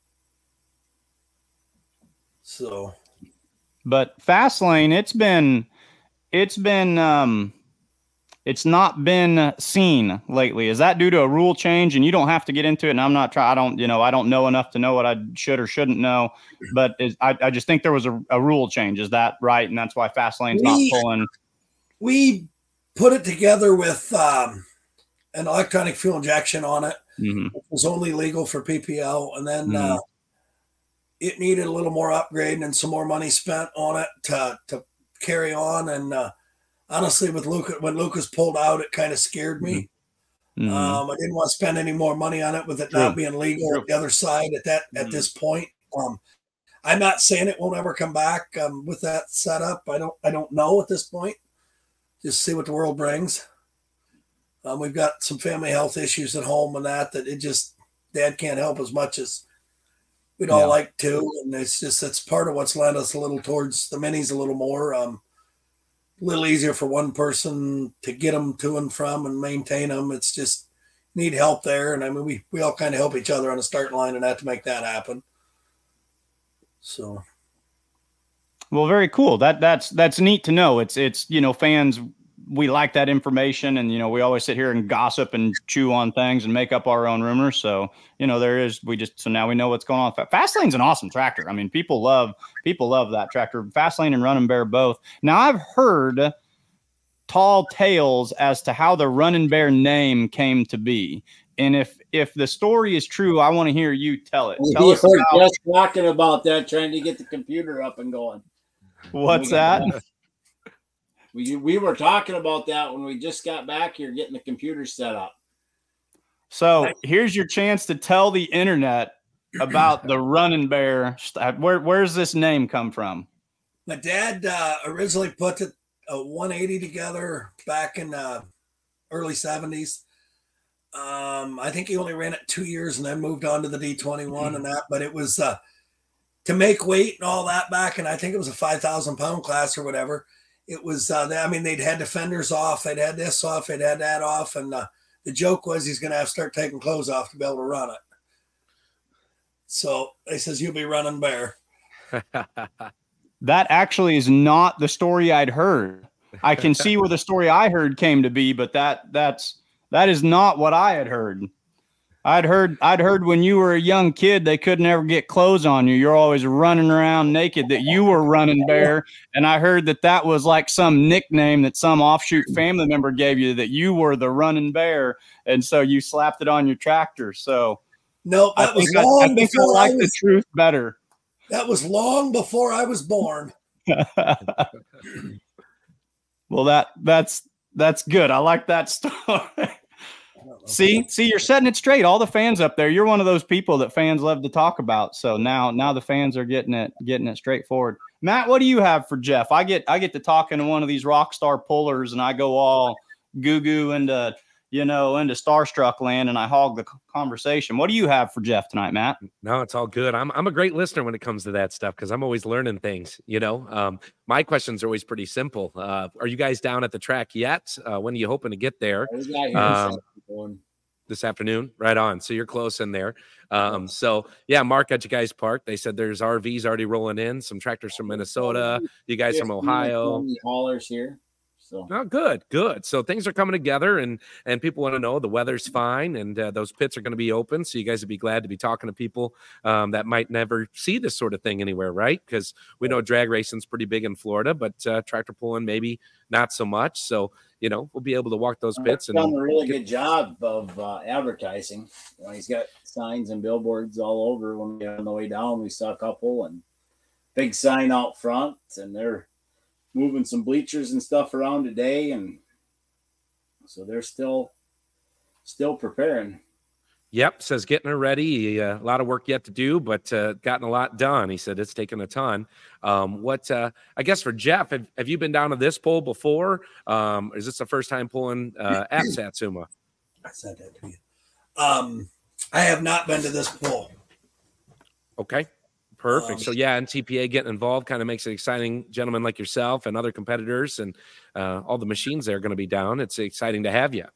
So But Fastlane, it's been it's been um it's not been seen lately. Is that due to a rule change? And you don't have to get into it. And I'm not trying. I don't, you know, I don't know enough to know what I should or shouldn't know. But is, I, I just think there was a, a rule change. Is that right? And that's why Fastlane's not pulling. we put it together with um, an electronic fuel injection on it. Mhm. It was only legal for PPL, and then Mhm. uh, it needed a little more upgrading and some more money spent on it to to carry on. And uh, honestly, with Lucas, when Lucas pulled out, it kind of scared me. Mhm. Um, I didn't want to spend any more money on it with it True. not being legal True. at the other side at that at Mhm. this point. Um, I'm not saying it won't ever come back um, with that setup. I don't I don't know at this point. Just see what the world brings. Um, we've got some family health issues at home and that that it just dad can't help as much as we'd all Yeah. like to, and it's just it's part of what's led us a little towards the minis a little more. Um, a little easier for one person to get them to and from and maintain them. It's just need help there, and I mean we we all kind of help each other on the start line and that to make that happen. So Well, very cool. That that's that's neat to know. It's it's you know fans we like that information, and you know we always sit here and gossip and chew on things and make up our own rumors. So you know there is we just so now we know what's going on. Fastlane's an awesome tractor. I mean people love people love that tractor. Fastlane and Running Bear both. Now I've heard tall tales as to how the Running Bear name came to be. And if if the story is true, I want to hear you tell it. Tell we us were about, just talking about that, trying to get the computer up and going. what's that. We we were talking about that when we just got back here, getting the computer set up. So here's your chance to tell the internet about the running bear. Where where's this name come from? my dad uh, originally put it, a 180 together back in the early 70s. Um, I think he only ran it two years and then moved on to the D21 and that. But it was uh, to make weight and all that back, and I think it was a five thousand pound class or whatever. It was, uh, I mean, they'd had defenders off, they'd had this off, they'd had that off, and uh, the joke was he's going to have to start taking clothes off to be able to run it. So he says, You'll be running bare. that actually is not the story I'd heard. I can see where the story I heard came to be, but that that's that is not what I had heard. I'd heard I'd heard when you were a young kid they could never get clothes on you. You're always running around naked. That you were running bear, and I heard that that was like some nickname that some offshoot family member gave you. That you were the running bear, and so you slapped it on your tractor. So no, that I was long I, I think before I like the truth better. that was long before I was born. well, that that's that's good. I like that story. See, see, you're setting it straight. All the fans up there, you're one of those people that fans love to talk about. So now, now the fans are getting it, getting it straightforward. Matt, what do you have for Jeff? I get, I get to talking to one of these rock star pullers, and I go all goo goo into you know, into starstruck land and I hog the conversation. What do you have for Jeff tonight, Matt? No, it's all good. I'm I'm a great listener when it comes to that stuff because I'm always learning things. You know, um, my questions are always pretty simple. Uh, are you guys down at the track yet? Uh, when are you hoping to get there? Um, this afternoon, right on. So you're close in there. Um, so yeah, Mark at you guys parked. They said there's RVs already rolling in, some tractors from Minnesota, you guys from Ohio. Haulers here. So oh, good, good. So things are coming together, and and people want to know the weather's fine, and uh, those pits are going to be open. So you guys would be glad to be talking to people um, that might never see this sort of thing anywhere, right? Because we know drag racing's pretty big in Florida, but uh, tractor pulling maybe not so much. So you know we'll be able to walk those pits. and done a really get- good job of uh, advertising. You know, he's got signs and billboards all over. When we on the way down, we saw a couple and big sign out front, and they're moving some bleachers and stuff around today, and so they're still still preparing. Yep, says getting her ready. Uh, a lot of work yet to do, but uh, gotten a lot done. He said it's taken a ton. Um, what uh, I guess for Jeff, have, have, you been down to this pole before? Um, is this the first time pulling uh, at Satsuma? I said that to you. Um, I have not been to this pole. Okay. Perfect. Um, so yeah, NTPA getting involved kind of makes it exciting. Gentlemen like yourself and other competitors and uh, all the machines that are going to be down. It's exciting to have you.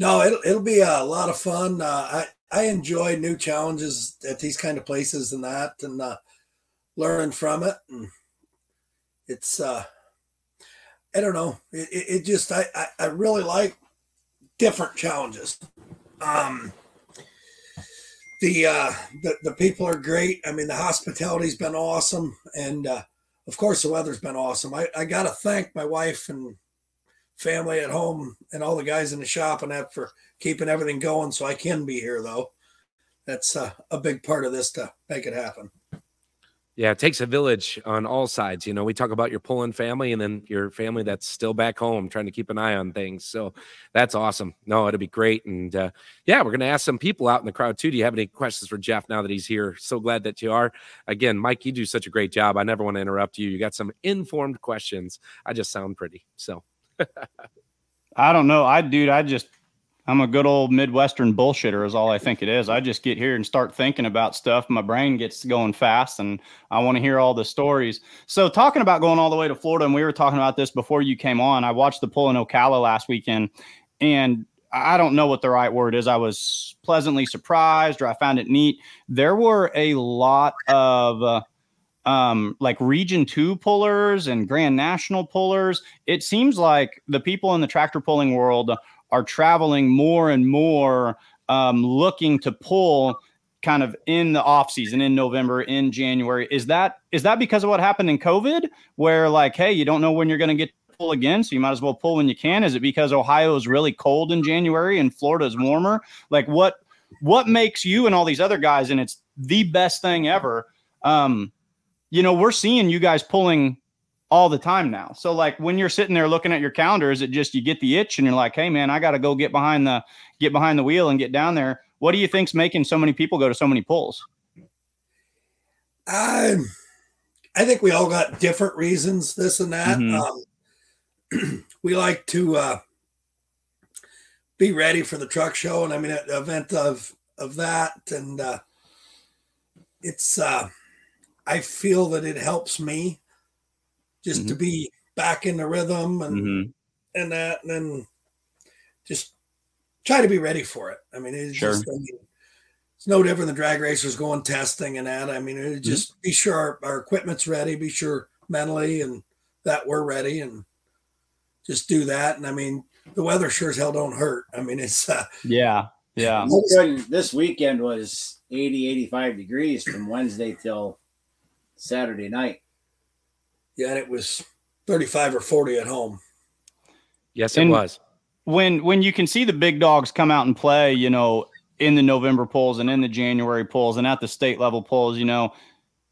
No, it'll it'll be a lot of fun. Uh, I I enjoy new challenges at these kind of places and that, and uh, learning from it. And it's uh, I don't know. It, it, it just I, I I really like different challenges. Um, the uh the, the people are great. I mean the hospitality's been awesome. And uh of course the weather's been awesome. I, I gotta thank my wife and family at home and all the guys in the shop and that for keeping everything going so i can be here though. That's uh, a big part of this to make it happen yeah, it takes a village on all sides. You know, we talk about your pulling family and then your family that's still back home trying to keep an eye on things. So that's awesome. No, it'll be great. And uh, yeah, we're going to ask some people out in the crowd too. Do you have any questions for Jeff now that he's here? So glad that you are. Again, Mike, you do such a great job. I never want to interrupt you. You got some informed questions. I just sound pretty. So I don't know. I, dude, I just I'm a good old Midwestern bullshitter, is all I think it is. I just get here and start thinking about stuff. My brain gets going fast, and I want to hear all the stories. So, talking about going all the way to Florida, and we were talking about this before you came on. I watched the pull in Ocala last weekend, and I don't know what the right word is. I was pleasantly surprised, or I found it neat. There were a lot of uh, um, like Region Two pullers and Grand National pullers. It seems like the people in the tractor pulling world are traveling more and more um, looking to pull kind of in the off season in November in January. Is that is that because of what happened in COVID where like hey you don't know when you're going to get pull again so you might as well pull when you can? Is it because Ohio is really cold in January and Florida is warmer? Like what what makes you and all these other guys and it's the best thing ever um you know we're seeing you guys pulling all the time now. So like when you're sitting there looking at your calendar, is it just you get the itch and you're like, hey man, I got to go get behind the get behind the wheel and get down there. What do you think's making so many people go to so many pulls? I I think we all got different reasons, this and that. Mm-hmm. Um, we like to uh, be ready for the truck show, and I mean, an event of of that, and uh, it's uh I feel that it helps me just to Mhm. be back in the rhythm and Mhm. and that, and then just try to be ready for it. I mean, it's Sure. just I mean, it's no different than drag racers going testing and that. I mean, Mm-hmm. it just be sure our, our equipment's ready, be sure mentally and that we're ready, and just do that. And I mean, the weather sure as hell don't hurt. I mean, it's uh, Yeah. Yeah. This weekend was 80, 85 degrees from Wednesday till Saturday night. Yeah, and it was thirty five or forty at home. Yes, it And- was. when when you can see the big dogs come out and play, you know, in the November polls and in the January polls and at the state level polls, you know,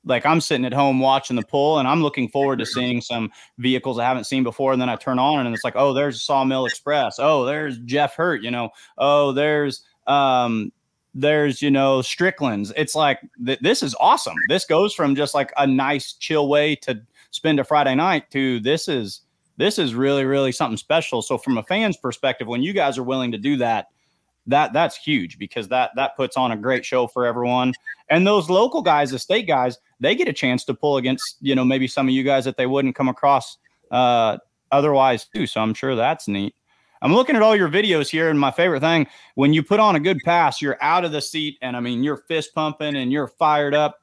like I'm sitting at home watching the poll and I'm looking forward to seeing some vehicles I haven't seen before. And then I turn on and it's like, oh, there's Sawmill Express. Oh, there's Jeff Hirt, you know, oh, there's um there's you know Strickland's. It's like th- this is awesome. This goes from just like a nice chill way to spend a Friday night to this is this is really really something special. So from a fan's perspective when you guys are willing to do that that that's huge because that that puts on a great show for everyone. And those local guys the state guys they get a chance to pull against you know maybe some of you guys that they wouldn't come across uh otherwise too. So i'm sure that's neat. I'm looking at all your videos here and my favorite thing when you put on a good pass you're out of the seat and i mean you're fist pumping and you're fired up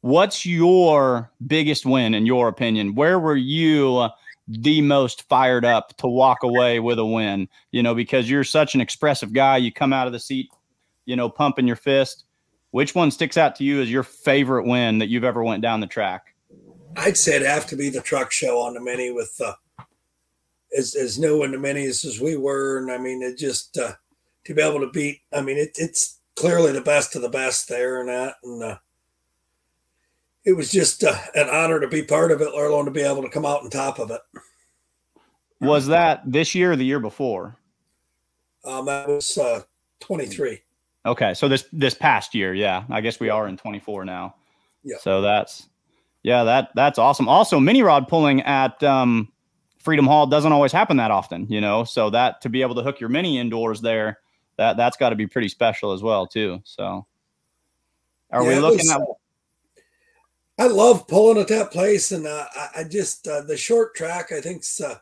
what's your biggest win in your opinion? Where were you the most fired up to walk away with a win? You know because you're such an expressive guy you come out of the seat you know pumping your fist. Which one sticks out to you as your favorite win that you've ever went down the track? I'd say it'd have to be the truck show on the mini with uh, as as new in the minis as we were, and I mean it just uh, to be able to beat. I mean it, it's clearly the best of the best there and that, and uh, it was just uh, an honor to be part of it, let alone to be able to come out on top of it. was that this year or the year before Um, that was uh, 23. Okay, so this this past year, yeah, I guess we are in 24 now. Yeah. So that's yeah, that that's awesome. Also, mini rod pulling at um, Freedom Hall doesn't always happen that often, you know. So that to be able to hook your mini indoors there, that that's got to be pretty special as well, too. So, are Yeah, we looking was, at? I love pulling at that place, and uh, I, I just uh, the short track. I think uh,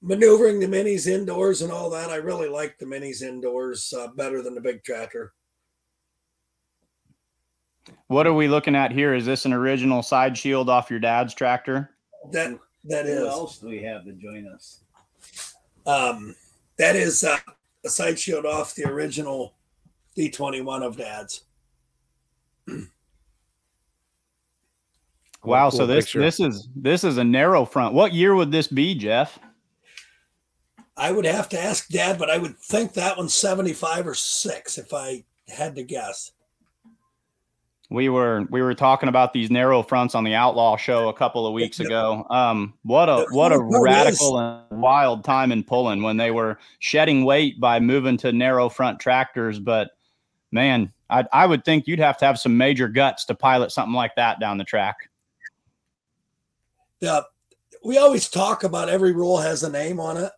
maneuvering the minis indoors and all that. I really like the minis indoors uh, better than the big tractor. What are we looking at here? Is this an original side shield off your dad's tractor? That that Who is else do we have to join us? um, that is uh, a side shield off the original D twenty one of Dad's. Wow. Cool so this picture. this is this is a narrow front. What year would this be, Jeff? I would have to ask Dad, but I would think that one's seventy five or six if I had to guess. We were we were talking about these narrow fronts on the Outlaw show a couple of weeks ago. Um, what a what a The funny radical and wild time in pulling when they were shedding weight by moving to narrow front tractors. But man, I I would think you'd have to have some major guts to pilot something like that down the track. The we always talk about every rule has a name on it.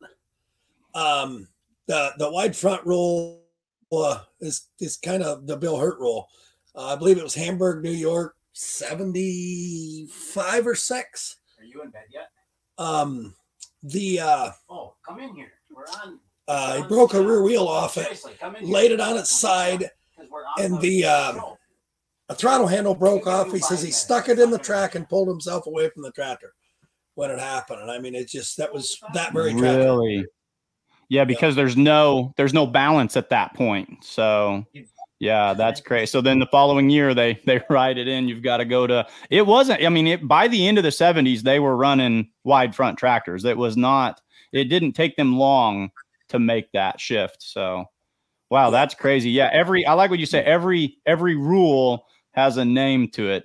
Um, the the wide front rule uh, is is kind of the Bill Hirt rule. Uh, I believe it was Hamburg, New York, seventy five or six. Are you in bed yet? Um, the uh, Oh, come in here. We're on. uh, he broke a rear wheel off it, Seriously, come in laid it on its side. and the, um, A throttle handle broke off. He says he stuck it in the track and pulled himself away from the tractor when it happened. And I mean, it just that was that very tractor. Really? Yeah, because there's no there's no balance at that point. So yeah, that's crazy. So then the following year they they ride it in. You've got to go to. It wasn't. I mean, it, by the end of the '70s, they were running wide front tractors. It was not. It didn't take them long to make that shift. So, wow, that's crazy. Yeah, every I like what you say. Every every rule has a name to it.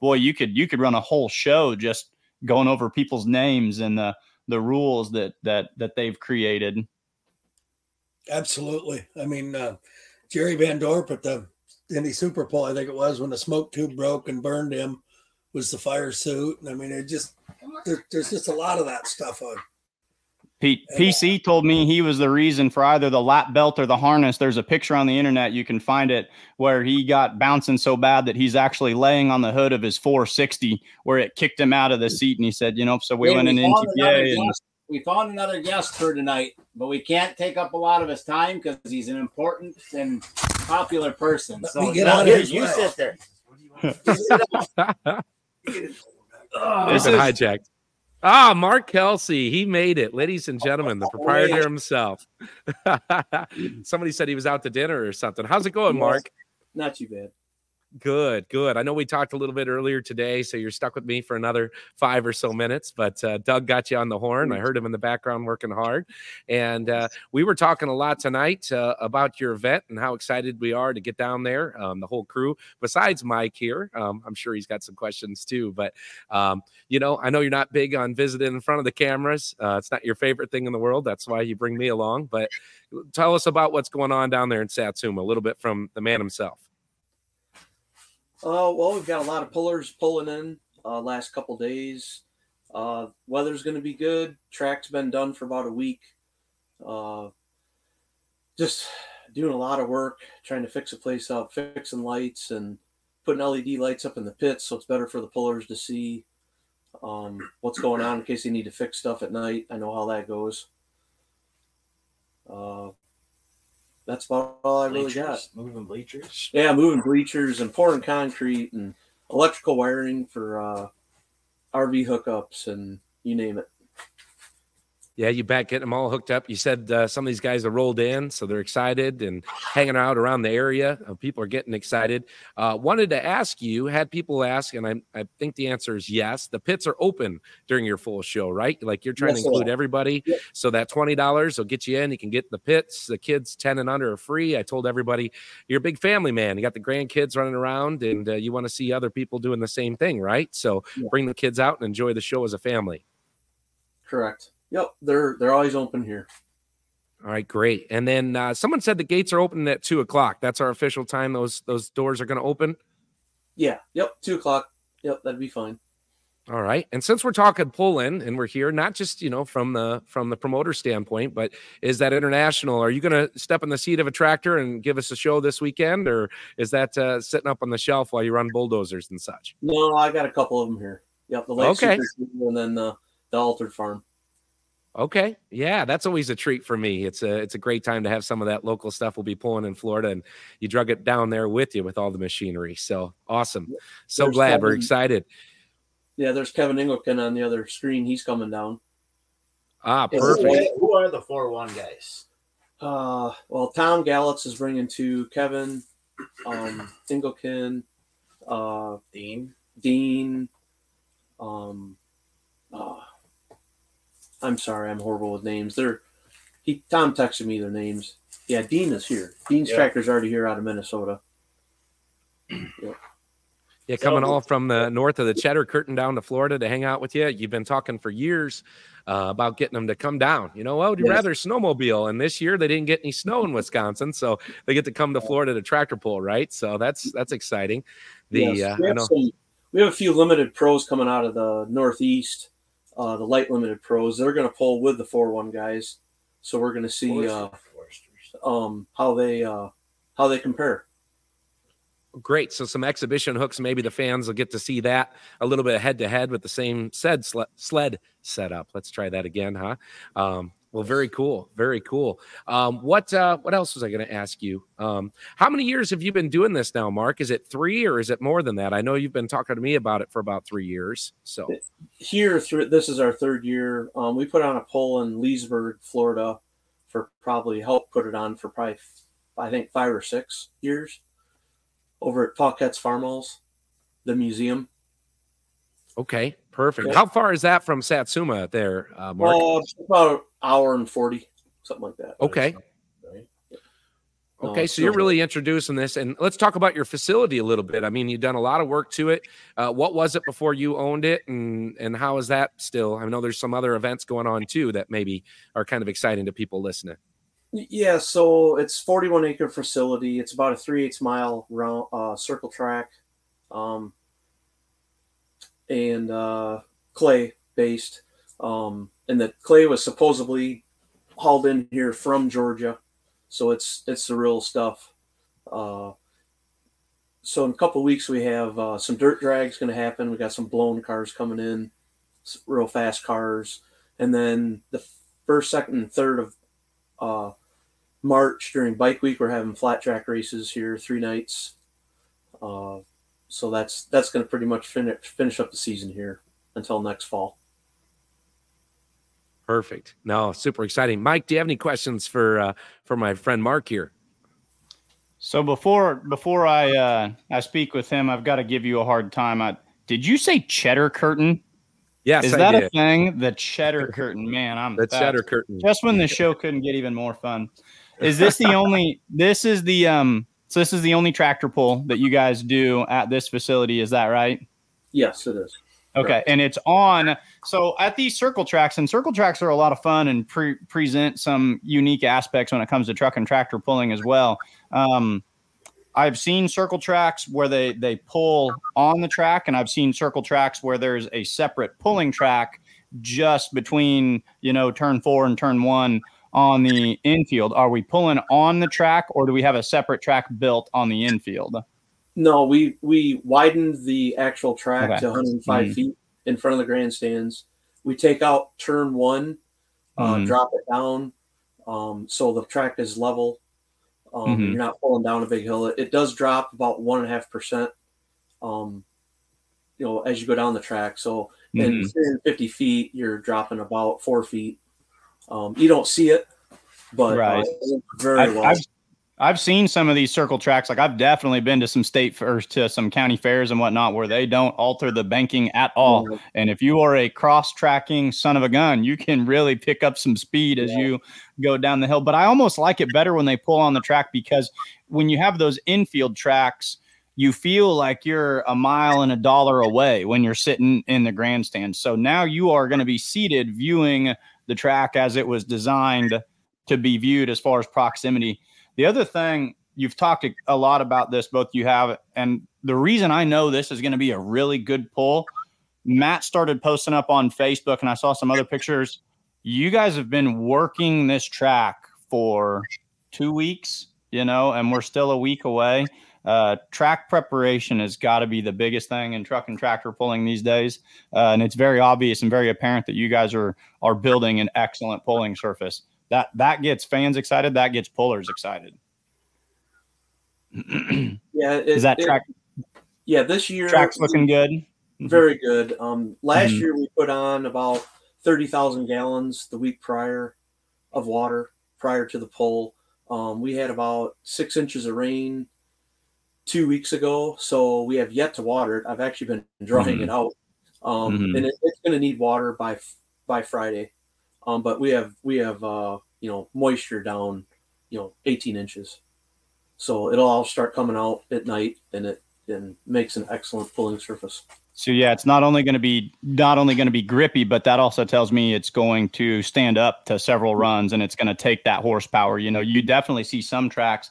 Boy, you could you could run a whole show just going over people's names and the the rules that that that they've created. Absolutely. I mean, uh, Jerry Van Dorp at the Indy Super Bowl, I think it was when the smoke tube broke and burned him, was the fire suit. And I mean, it just there, there's just a lot of that stuff on. P- PC told me he was the reason for either the lap belt or the harness. There's a picture on the internet. You can find it where he got bouncing so bad that he's actually laying on the hood of his 460 where it kicked him out of the seat. And he said, you know, so we Hey, went in NTPA and guest. we found another guest for tonight, but we can't take up a lot of his time because he's an important and popular person. Let so me get no, out of here, you sit there. They've This been is- hijacked. Ah, Mark Kelsey, he made it, ladies and gentlemen, the proprietor himself. Somebody said he was out to dinner or something. How's it going, Mark? Not too bad. Good, good. I know we talked a little bit earlier today, so you're stuck with me for another five or so minutes. But uh, Doug got you on the horn. I heard him in the background working hard, and uh, we were talking a lot tonight uh, about your event and how excited we are to get down there. Um, the whole crew, besides Mike here, um, I'm sure he's got some questions too. But um, you know, I know you're not big on visiting in front of the cameras. Uh, it's not your favorite thing in the world. That's why you bring me along. But tell us about what's going on down there in Satsuma a little bit from the man himself. Uh, well, we've got a lot of pullers pulling in uh, last couple days. Uh, weather's going to be good. Track's been done for about a week. Uh, just doing a lot of work, trying to fix the place up, fixing lights, and putting LED lights up in the pits so it's better for the pullers to see um, what's going on in case they need to fix stuff at night. I know how that goes. Uh, that's about all I really got. Moving bleachers. Yeah, moving bleachers and pouring concrete and electrical wiring for uh, RV hookups and you name it. Yeah, you bet. Getting them all hooked up. You said uh, some of these guys are rolled in, so they're excited and hanging out around the area. Uh, people are getting excited. Uh, wanted to ask you, had people ask, and I, I think the answer is yes. The pits are open during your full show, right? Like you're trying Yes, to include everybody. Yep. So that twenty dollars will get you in. You can get the pits. The kids ten and under are free. I told everybody you're a big family man. You got the grandkids running around, and uh, you want to see other people doing the same thing, right? So Yeah. bring the kids out and enjoy the show as a family. Correct. Yep, they're they're always open here. All right, great. And then uh, someone said the gates are opening at two o'clock. That's our official time. Those those doors are going to open. Yeah. Yep. Two o'clock. Yep, that'd be fine. All right. And since we're talking pull in, and we're here not just you know from the from the promoter standpoint, but is that international? Are you going to step in the seat of a tractor and give us a show this weekend, or is that uh, sitting up on the shelf while you run bulldozers and such? No, I got a couple of them here. Yep, the late Okay. Super and then the the altered farm. Okay. Yeah, that's always a treat for me. It's a it's a great time to have some of that local stuff we'll be pulling in Florida and you drug it down there with you with all the machinery. So awesome. So There's glad we're excited. Yeah, there's Kevin Ingleton on the other screen. He's coming down. Ah, perfect. sir. Who are the four one guys? Uh, well, Tom Gallitz is bringing to Kevin, um, Ingleton, uh, Dean. Dean. Um, uh, I'm sorry, I'm horrible with names. They're he Tom texted me their names. Yeah, Dean is here. Dean's Yeah. tractor's already here out of Minnesota. Yeah, coming all from the north of the Cheddar Curtain down to Florida to hang out with you. You've been talking for years uh, about getting them to come down. You know, well, would you Yes. rather snowmobile? And this year they didn't get any snow in Wisconsin, so they get to come to Florida to tractor pull, right? So that's that's exciting. The Yes, uh, we, I have know, some, we have a few limited pros coming out of the Northeast. Uh, the light limited pros. They're going to pull with the four one guys. So we're going to see uh, Foresters. um, how they uh, how they compare. great. So some exhibition hooks. Maybe the fans will get to see that a little bit head to head with the same sled sled, sled setup. Let's try that again, huh? Um, well, very cool, very cool. Um, what uh, what else was I going to ask you? Um, how many years have you been doing this now, Mark? Is it three or is it more than that? I know you've been talking to me about it for about three years. So here through this is our third year. Um, we put on a poll in Leesburg, Florida, for probably help put it on for probably I think five or six years over at Pauquette's Farmhouse, the museum. okay, perfect. Yeah. How far is that from Satsuma there, uh, Mark? Uh, about hour and forty, something like that. okay. Right? Okay, so you're really introducing this, and let's talk about your facility a little bit. I mean, you've done a lot of work to it. Uh, what was it before you owned it, and and how is that still? I know there's some other events going on too that maybe are kind of exciting to people listening. Yeah, so it's 41 acre facility. It's about a three eighths mile round uh, circle track, um, and uh, clay based. Um, and the clay was supposedly hauled in here from Georgia, so it's it's the real stuff. Uh, so in a couple weeks we have uh, some dirt drags going to happen. We got some blown cars coming in, real fast cars, and then the first, second, and third of uh, March during Bike Week we're having flat track races here, three nights. Uh, so that's that's going to pretty much finish finish up the season here until next fall. Perfect. No, super exciting. Mike, do you have any questions for uh, for my friend Mark here? So before before I uh, I speak with him, I've got to give you a hard time. I, did you say cheddar curtain? Yes, is I that did. a thing? The cheddar curtain, man. I'm the that's- cheddar curtain. Just when the show couldn't get even more fun. Is this the only? This is the um. So this is the only tractor pull that you guys do at this facility. Is that right? Yes, it is. Okay, Correct. and it's on. So at these circle tracks, and circle tracks are a lot of fun and pre- present some unique aspects when it comes to truck and tractor pulling as well. Um, I've seen circle tracks where they they pull on the track, and I've seen circle tracks where there's a separate pulling track just between you know turn four and turn one on the infield. Are we pulling on the track, or do we have a separate track built on the infield? No, we we widened the actual track Okay. to 105 Mhm. feet in front of the grandstands. We take out turn one, uh, Mhm. drop it down, um, so the track is level. Um, Mhm. You're not pulling down a big hill. It, it does drop about one and a half percent. Um, you know, as you go down the track. So in Mhm. 350 feet, you're dropping about four feet. Um, you don't see it, but Right. uh, it's very I've, well. I've, I've seen some of these circle tracks. Like I've definitely been to some state fairs, to some county fairs and whatnot, where they don't alter the banking at all. And if you are a cross tracking son of a gun, you can really pick up some speed as Yeah. you go down the hill. But I almost like it better when they pull on the track because when you have those infield tracks, you feel like you're a mile and a dollar away when you're sitting in the grandstand. So now you are going to be seated viewing the track as it was designed to be viewed as far as proximity. The other thing you've talked a- lot about this, both you have, and the reason I know this is going to be a really good pull. Matt started posting up on Facebook, and I saw some other pictures. You guys have been working this track for two weeks, you know, and we're still a week away. Uh, track preparation has got to be the biggest thing in truck and tractor pulling these days, uh, and it's very obvious and very apparent that you guys are are building an excellent pulling surface. That that gets fans excited. That gets pullers excited. yeah, it, Is that it- track yeah, this year track's looking good? Very good. Um, last Mhm. year we put on about thirty thousand gallons the week prior of water prior to the pull. Um, we had about six inches of rain two weeks ago, so we have yet to water it. I've actually been drying Mhm. it out, um, Mhm. and it, it's going to need water by by Friday. Um, but we have we have uh, you know moisture down, you know, eighteen inches, so it'll all start coming out at night, and it and makes an excellent pulling surface. So yeah, it's not only going to be not only going to be grippy, but that also tells me it's going to stand up to several runs and it's going to take that horsepower. You know, you definitely see some tracks,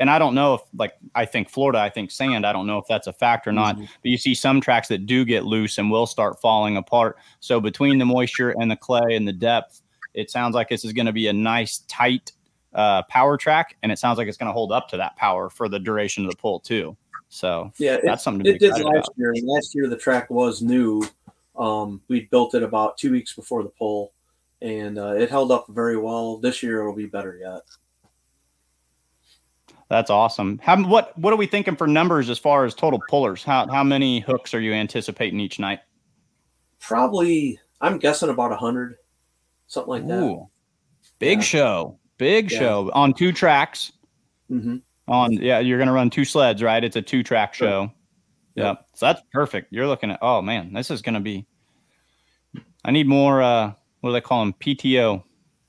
and I don't know if like I think Florida, I think sand. I don't know if that's a fact or not, but you see some tracks that do get loose and will start falling apart. So between the moisture and the clay and the depth, it sounds like this is going to be a nice tight uh, power track, and it sounds like it's going to hold up to that power for the duration of the pull too. So Yeah, it, that's something to be it did last about. year. Last year the track was new. Um, we built it about two weeks before the pull, and uh, it held up very well. This year it'll be better yet. That's awesome. How what what are we thinking for numbers as far as total pullers? How how many hooks are you anticipating each night? Probably, I'm guessing about a hundred, something like that. Ooh, big Yeah. show, big Yeah. show on two tracks. hmm On yeah, you're gonna run two sleds, right? It's a two track Sure. show. Yeah, so that's perfect. You're looking at oh man, this is gonna be. I need more. uh What do they call them? PTO,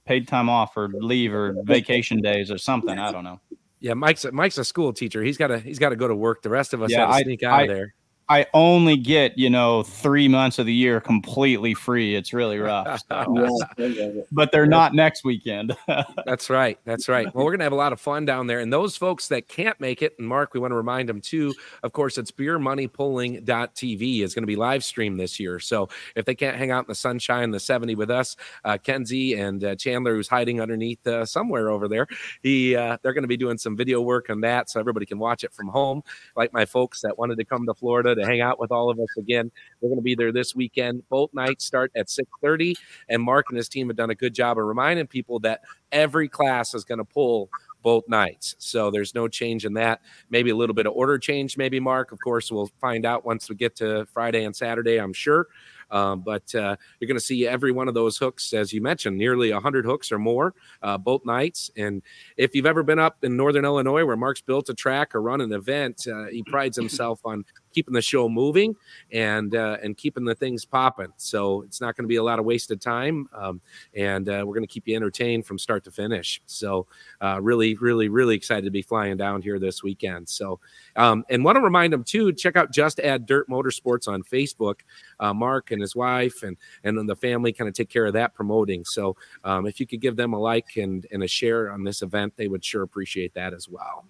paid time off or leave or vacation days or something. I don't know. Yeah, Mike's a, Mike's a school teacher. He's got to he's got to go to work. The rest of us Yeah, have to I- sneak out I- of there. I only get you know three months of the year completely free. It's really rough. So. but they're not next weekend. That's right. That's right. Well, we're gonna have a lot of fun down there, and those folks that can't make it, and Mark, we want to remind them too. Of course, it's beermoneypulling.tv is going to be live streamed this year. So if they can't hang out in the sunshine, the 70 with us, uh, Kenzie and uh, Chandler, who's hiding underneath uh, somewhere over there, he uh, they're going to be doing some video work on that, so everybody can watch it from home. Like my folks that wanted to come to Florida to hang out with all of us again. We're going to be there this weekend. Both nights start at 6:30, and Mark and his team have done a good job of reminding people that every class is going to pull both nights. So there's no change in that. Maybe a little bit of order change, maybe, Mark. Of course, we'll find out once we get to Friday and Saturday, I'm sure. Um, but uh, you're going to see every one of those hooks, as you mentioned, nearly 100 hooks or more uh, both nights. And if you've ever been up in Northern Illinois where Mark's built a track or run an event, uh, he prides himself on keeping the show moving and uh, and keeping the things popping. So it's not going to be a lot of wasted time, um, and uh, we're going to keep you entertained from start to finish. So uh, really, really, really excited to be flying down here this weekend. So um, and want to remind them too, check out Just Add Dirt Motorsports on Facebook. Uh, Mark and his wife and and the family kind of take care of that promoting. So um, if you could give them a like and and a share on this event, they would sure appreciate that as well.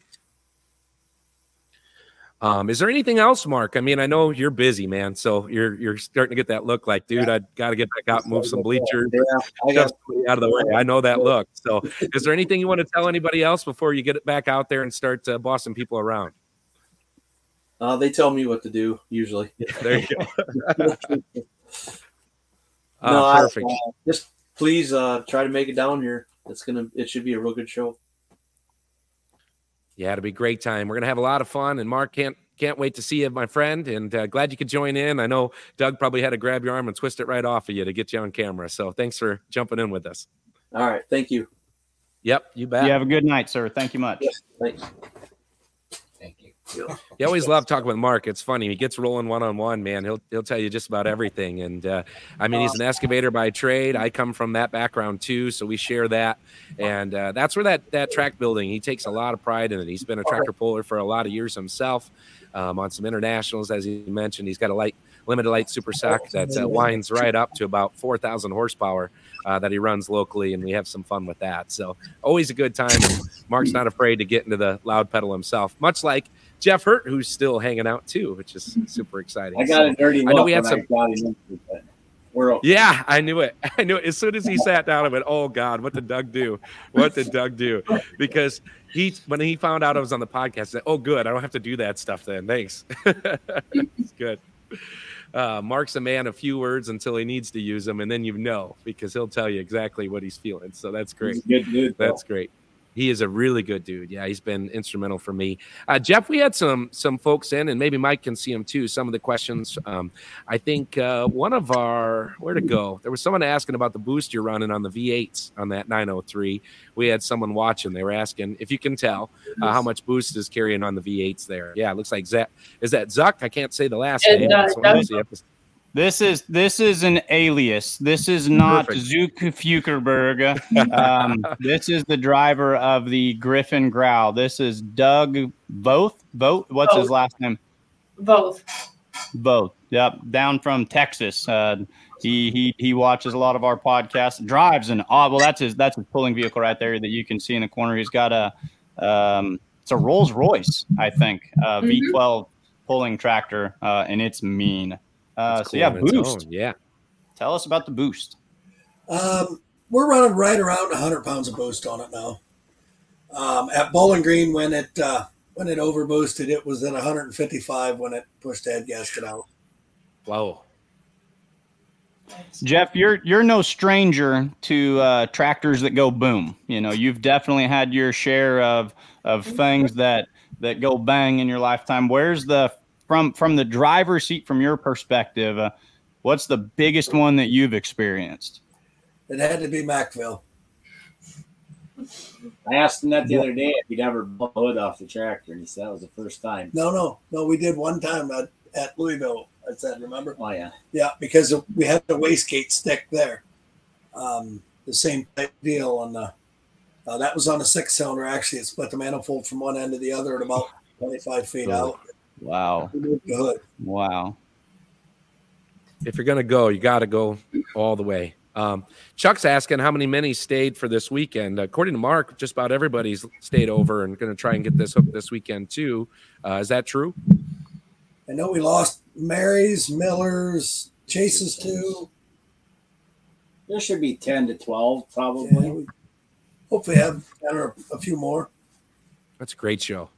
Um, is there anything else, Mark? I mean, I know you're busy, man. So you're you're starting to get that look like, dude, yeah. I got to get back out, move some bleachers, yeah, just out of the way. I know that look. So, is there anything you want to tell anybody else before you get it back out there and start uh, bossing people around? Uh, they tell me what to do usually. there you go. no, uh, perfect. I, uh, just please uh, try to make it down here. It's gonna. It should be a real good show. Yeah, it'll be a great time. We're gonna have a lot of fun, and Mark can't can't wait to see you, my friend. And uh, glad you could join in. I know Doug probably had to grab your arm and twist it right off of you to get you on camera. So thanks for jumping in with us. All right, thank you. Yep, you bet. You have a good night, sir. Thank you much. Yes, thanks. You always love talking with Mark. It's funny. He gets rolling one on one, man. He'll he'll tell you just about everything. And uh, I mean, he's an excavator by trade. I come from that background too, so we share that. And uh, that's where that that track building. He takes a lot of pride in it. He's been a tractor puller for a lot of years himself. Um, on some internationals, as he mentioned, he's got a light limited light super sack that uh, winds right up to about 4,000 horsepower uh, that he runs locally, and we have some fun with that. So always a good time. Mark's not afraid to get into the loud pedal himself, much like Jeff Hirt, who's still hanging out too, which is super exciting. I got so, a dirty I know we had some. We're yeah, I knew it. I knew it. As soon as he sat down, I went, "Oh God, what did Doug do? What did Doug do?" Because he, when he found out I was on the podcast, said, "Oh, good. I don't have to do that stuff then. Thanks. it's good." Uh, Mark's a man of few words until he needs to use them, and then you know because he'll tell you exactly what he's feeling. So that's great. Good dude. That's great. He is a really good dude. Yeah, he's been instrumental for me. Uh, Jeff, we had some some folks in, and maybe Mike can see them too. Some of the questions. Um, I think uh, one of our where to go. There was someone asking about the boost you're running on the V8s on that 903. We had someone watching. They were asking if you can tell uh, how much boost is carrying on the V8s there. Yeah, it looks like Zach. Is that Zuck? I can't say the last name. This is this is an alias. This is not Zook Fukerberg. Um, this is the driver of the Griffin Growl. This is Doug Both. Both. What's Both. his last name? Both. Both. Yep. Down from Texas. Uh, he he he watches a lot of our podcasts. Drives an oh Well, that's his that's his pulling vehicle right there that you can see in the corner. He's got a um, it's a Rolls Royce, I think, uh, mm-hmm. V12 pulling tractor, uh, and it's mean. Uh, so yeah, boost. Yeah. Tell us about the boost. Um, we're running right around 100 pounds of boost on it now. Um, at Bowling Green, when it uh, when it over boosted, it was at 155 when it pushed head gasket out. Wow. Jeff, you're you're no stranger to uh, tractors that go boom. You know, you've definitely had your share of of things that that go bang in your lifetime. Where's the from from the driver's seat, from your perspective, uh, what's the biggest one that you've experienced? It had to be Macville. I asked him that the other day if he'd ever blow the hood off the tractor, and he said that was the first time. No, no, no. We did one time at, at Louisville. I said, remember? Oh yeah, yeah, because we had the wastegate stick there. Um, the same type deal on the. Uh, that was on a six cylinder. Actually, it split the manifold from one end to the other at about 25 feet oh. out Wow. Wow. If you're gonna go, you got to go all the way. Um, Chuck's asking how many minis stayed for this weekend. According to Mark, just about everybody's stayed over and going to try and get this hook this weekend too. Uh, is that true? I know we lost Mary's, Miller's, Chase's too. There should be 10 to 12, Yeah, probably. we hopefully have 10 or a few more. That's a great show.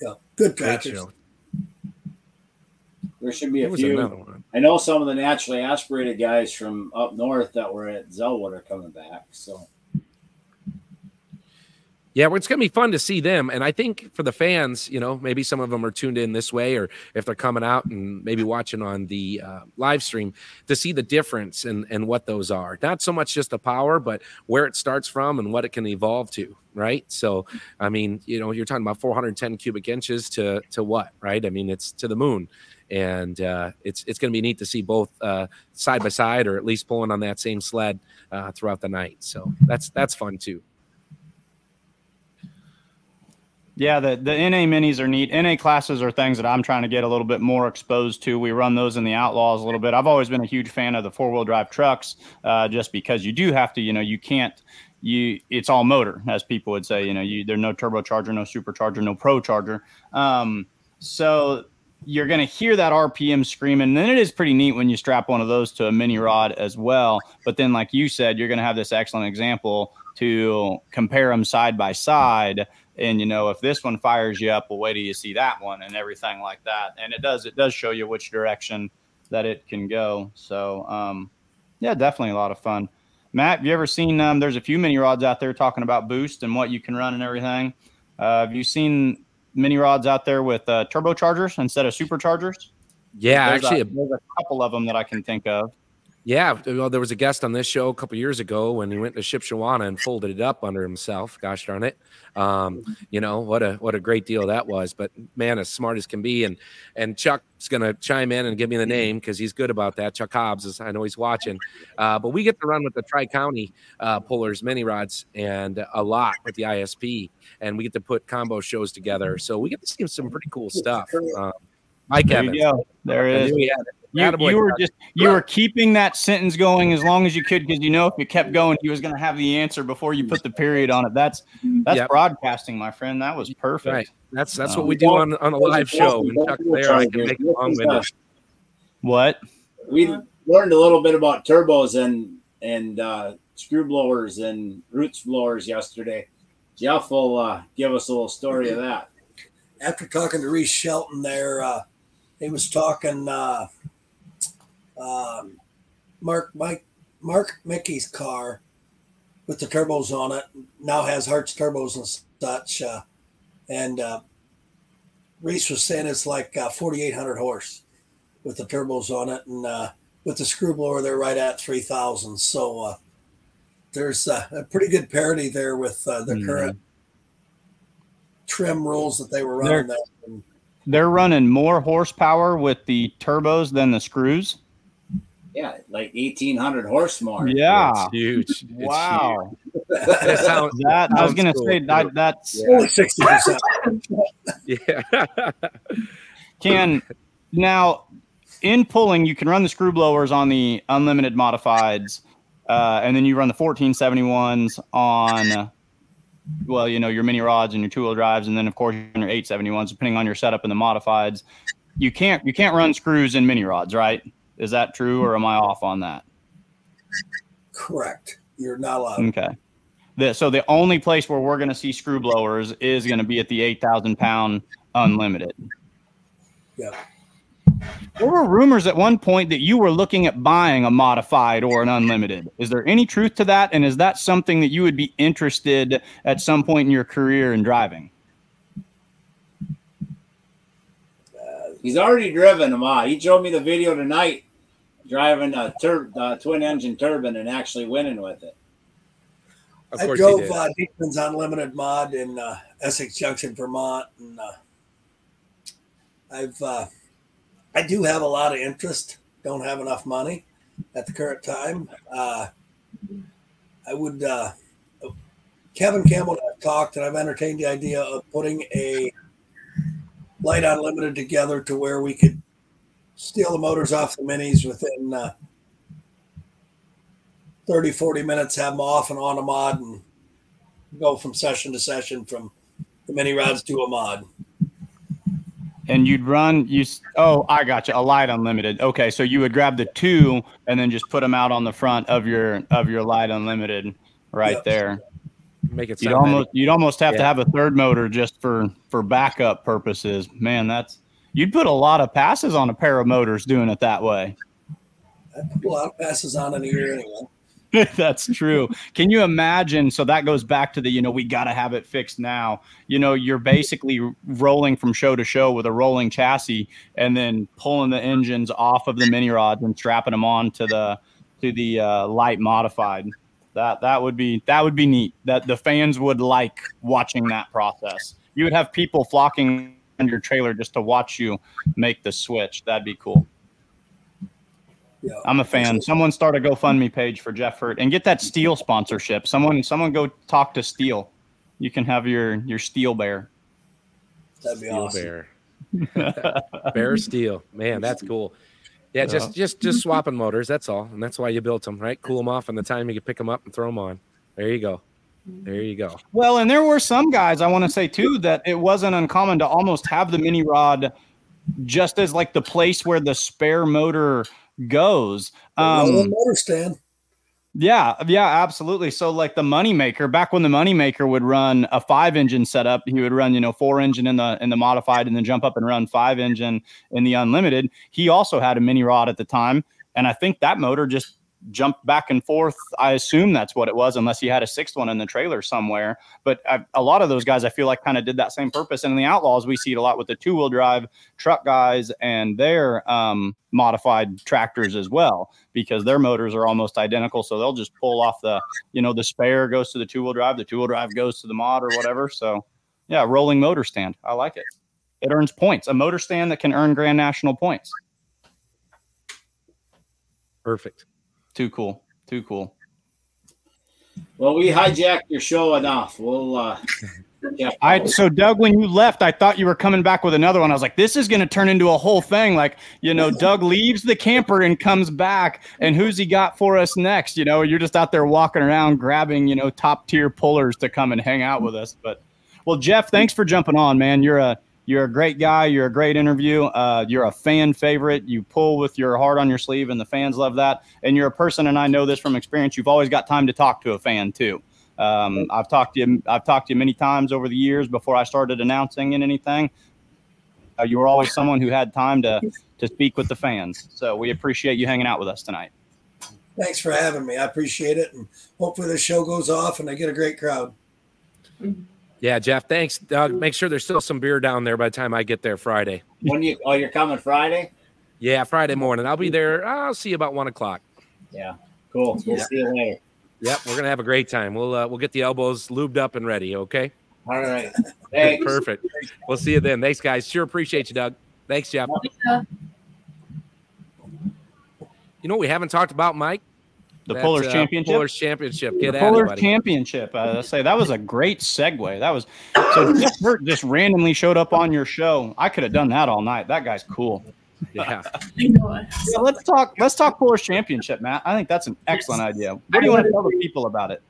Yeah, good Great catches. show. There should be There a was few. another one. I know some of the naturally aspirated guys from up north that were at Zellwood are coming back. So Yeah, it's going to be fun to see them. And I think for the fans, you know, maybe some of them are tuned in this way, or if they're coming out and maybe watching on the uh, live stream to see the difference and, and what those are. Not so much just the power, but where it starts from and what it can evolve to. Right. So, I mean, you know, you're talking about 410 cubic inches to, to what? Right. I mean, it's to the moon. And uh, it's it's going to be neat to see both uh, side by side, or at least pulling on that same sled uh, throughout the night. So that's that's fun too. Yeah, the, the NA minis are neat. NA classes are things that I'm trying to get a little bit more exposed to. We run those in the Outlaws a little bit. I've always been a huge fan of the four wheel drive trucks, uh, just because you do have to, you know, you can't, you it's all motor, as people would say. You know, you there's no turbocharger, no supercharger, no pro charger. Um, so you're going to hear that RPM screaming. And then it is pretty neat when you strap one of those to a mini rod as well. But then, like you said, you're going to have this excellent example to compare them side by side and you know if this one fires you up well wait till you see that one and everything like that. And it does it does show you which direction that it can go. So um yeah definitely a lot of fun. Matt have you ever seen um there's a few mini rods out there talking about boost and what you can run and everything. Uh, have you seen mini rods out there with uh, turbochargers instead of superchargers? Yeah, there's actually, a, there's a couple of them that i can think of Yeah, well, there was a guest on this show a couple years ago when he went to Shipshewana and folded it up under himself. Gosh darn it! Um, you know what a what a great deal that was. But man, as smart as can be, and and Chuck's gonna chime in and give me the name because he's good about that. Chuck Hobbs is I know he's watching. Uh, but we get to run with the Tri County uh, pullers, mini rods, and a lot with the ISP, and we get to put combo shows together. So we get to see some pretty cool stuff. Uh, Mike there Evans. you go there it is knew he had it. You, Attaboy, you were just you were keeping that sentence going as long as you could because you know if you kept going, he was going to have the answer before you put the period on it. That's that's Yep. broadcasting, my friend. That was perfect. Right. That's that's Um, what we do on on a live show. When Chuck's there, I can make it long winded. What? we learned a little bit about turbos and and uh, screw blowers and roots blowers yesterday. Jeff will uh, give us a little story of that. After talking to Reese Shelton there, uh, he was talking uh, um, Mark Mike Mark Mickey's car with the turbos on it now has Hart's turbos and such. Uh, and uh, Reese was saying it's like uh, 4,800 horse with the turbos on it, and uh, with the screw blower they're right at 3,000. So uh, there's uh, a pretty good parity there with uh, the Mhm. current trim rules that they were running. And They're running more horsepower with the turbos than the screws. Yeah, like eighteen hundred horse more. Yeah. It's huge. It's wow. huge. It sounds- That I was gonna cool. say that that's only 60%. yeah. can now in pulling you can run the screw blowers on the unlimited modifieds uh, and then you run the 1471s on well you know your mini rods and your two-wheel drives and then of course your 871s depending on your setup and the modifieds you can't you can't run screws in mini rods right is that true or am i off on that Correct. You're not allowed. okay the, so the only place where we're going to see screw blowers is going to be at the 8000 pound unlimited Yep. There were rumors at one point that you were looking at buying a modified or an unlimited. Is there any truth to that? And is that something that you would be interested at some point in your career in driving? He's already driven them out. He showed me the video tonight driving a tur- uh, twin engine turbine and actually winning with it. Of I course he drove did. uh, Diekman's Unlimited mod in uh, Essex Junction, Vermont, and uh, I've uh, I do have a lot of interest. Don't have enough money at the current time. Uh, I would. Uh, Kevin Campbell and I've talked, and I've entertained the idea of putting a light unlimited together to where we could steal the motors off the minis within uh, 30, 40 minutes, have them off and on a mod and go from session to session from the mini rods to a mod. And you'd run you. Oh, I got you. A light unlimited. Okay, so you would grab the two and then just put them out on the front of your of your light unlimited right Yep. there. Make it You'd sound almost you'd almost have to have a third motor just for for backup purposes. Man, that's you'd put a lot of passes on a pair of motors doing it that way. I put a lot of passes on in a year anyway. That's true. Can you imagine? So that goes back to the, you know, we got to have it fixed now. You know, you're basically rolling from show to show with a rolling chassis and then pulling the engines off of the mini rods and strapping them on to the to the uh, light modified. That that would be that would be neat. That the fans would like watching that process. You would have people flocking your trailer just to watch you make the switch. That'd be cool. Yeah. I'm a fan. Someone start a GoFundMe page for Jeff Hirt and get that Stihl sponsorship. Someone, someone go talk to Stihl. You can have your your steel bear. That'd be Stihl awesome. bear. bear steel. Man, that's cool. Yeah, just just just swapping motors. That's all, and that's why you built them, right? Cool them off, and the time you can pick them up and throw them on. There you go. There you go. Well, and there were some guys I want to say too that it wasn't uncommon to almost have the mini rod just as like the place where the spare motor goes. Rolling Um, motor stand. Yeah, yeah, absolutely. So like the moneymaker, back when the moneymaker would run a five engine setup, he would run, you know, four engine in the in the modified and then jump up and run five engine in the unlimited. He also had a mini rod at the time. And I think that motor just jumped back and forth. I assume that's what it was, unless he had a sixth one in the trailer somewhere. But I, a lot of those guys, I feel like, kind of did that same purpose. And in the Outlaws, we see it a lot with the two wheel drive truck guys and their um, modified tractors as well, because their motors are almost identical. So they'll just pull off the, you know, the spare goes to the two wheel drive, the two wheel drive goes to the mod or whatever. So yeah, rolling motor stand. I like it. It earns points. A motor stand that can earn Grand National points. Perfect. Too cool. Too cool. Well, we hijacked your show enough. We'll. uh yeah. I so Doug, when you left, I thought you were coming back with another one. I was like, this is going to turn into a whole thing. Like, you know, Doug leaves the camper and comes back, and who's he got for us next? You know, you're just out there walking around grabbing, you know, top tier pullers to come and hang out with us. But well, Jeff, thanks for jumping on, man. You're a you're a great guy. You're a great interview. Uh, you're a fan favorite. You pull with your heart on your sleeve, and the fans love that. And you're a person, and I know this from experience. You've always got time to talk to a fan too. Um, I've talked to you. I've talked to you many times over the years before I started announcing and anything. Uh, you were always someone who had time to to speak with the fans. So we appreciate you hanging out with us tonight. Thanks for having me. I appreciate it. And hopefully the show goes off and I get a great crowd. Yeah, Jeff. Thanks, Doug. Make sure there's still some beer down there by the time I get there Friday. When you oh, you're coming Friday? Yeah, Friday morning. I'll be there. I'll see you about one o'clock. Yeah. Cool. We'll Yeah. see you later. Yep, we're gonna have a great time. We'll uh, we'll get the elbows lubed up and ready. Okay. All right. Thanks. Perfect. We'll see you then. Thanks, guys. Sure appreciate you, Doug. Thanks, Jeff. You know what we haven't talked about, Mike? The That, Pullers uh, Championship. Pullers Championship. Get the at it, buddy. Championship. Uh, I say that was a great segue. That was so Jeff Hirt just randomly showed up on your show. I could have done that all night. That guy's cool. Yeah. Yeah, let's talk. Let's talk Pullers Championship, Matt. I think that's an excellent idea. What do you want to tell the people about it?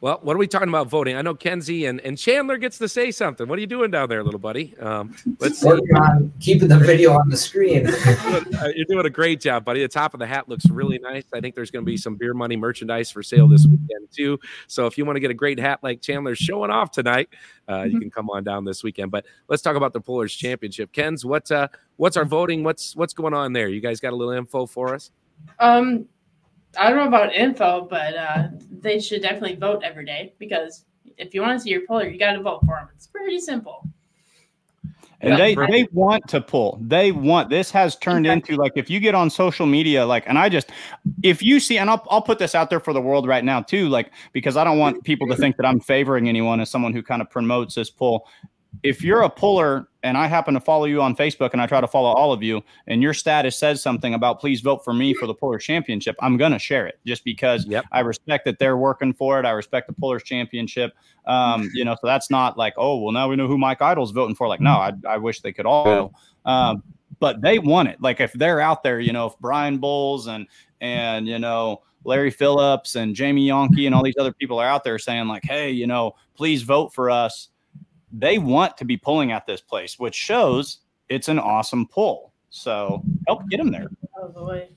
Well, what are we talking about voting? I know Kenzie and, and Chandler gets to say something. What are you doing down there, little buddy? Um, let's see. Working on keeping the video on the screen. Uh, You're doing a great job, buddy. The top of the hat looks really nice. I think there's going to be some beer money merchandise for sale this weekend too. So if you want to get a great hat like Chandler's showing off tonight, uh, you can come on down this weekend. But let's talk about the Pullers Championship. Ken's, what uh, what's our voting? What's what's going on there? You guys got a little info for us? Um, I don't know about info, but uh, they should definitely vote every day because if you want to see your puller, you got to vote for them. It's pretty simple. And Yeah, they perfect. they want to pull. They want this has turned into like if you get on social media, like, and I just if you see, and I'll I'll put this out there for the world right now too, like because I don't want people to think that I'm favoring anyone as someone who kind of promotes this pull. If you're a puller and I happen to follow you on Facebook and I try to follow all of you and your status says something about please vote for me for the Pullers Championship, I'm going to share it just because Yep. I respect that they're working for it. I respect the Pullers Championship. Um, you know, so that's not like, oh, well, now we know who Mike Idle's voting for. Like, no, I, I wish they could all. Um, but they want it. Like if they're out there, you know, if Brian Bowles and, and, you know, Larry Phillips and Jamie Yonke and all these other people are out there saying like, hey, you know, please vote for us they want to be pulling at this place, which shows it's an awesome pull. So help get them there. Oh, the way.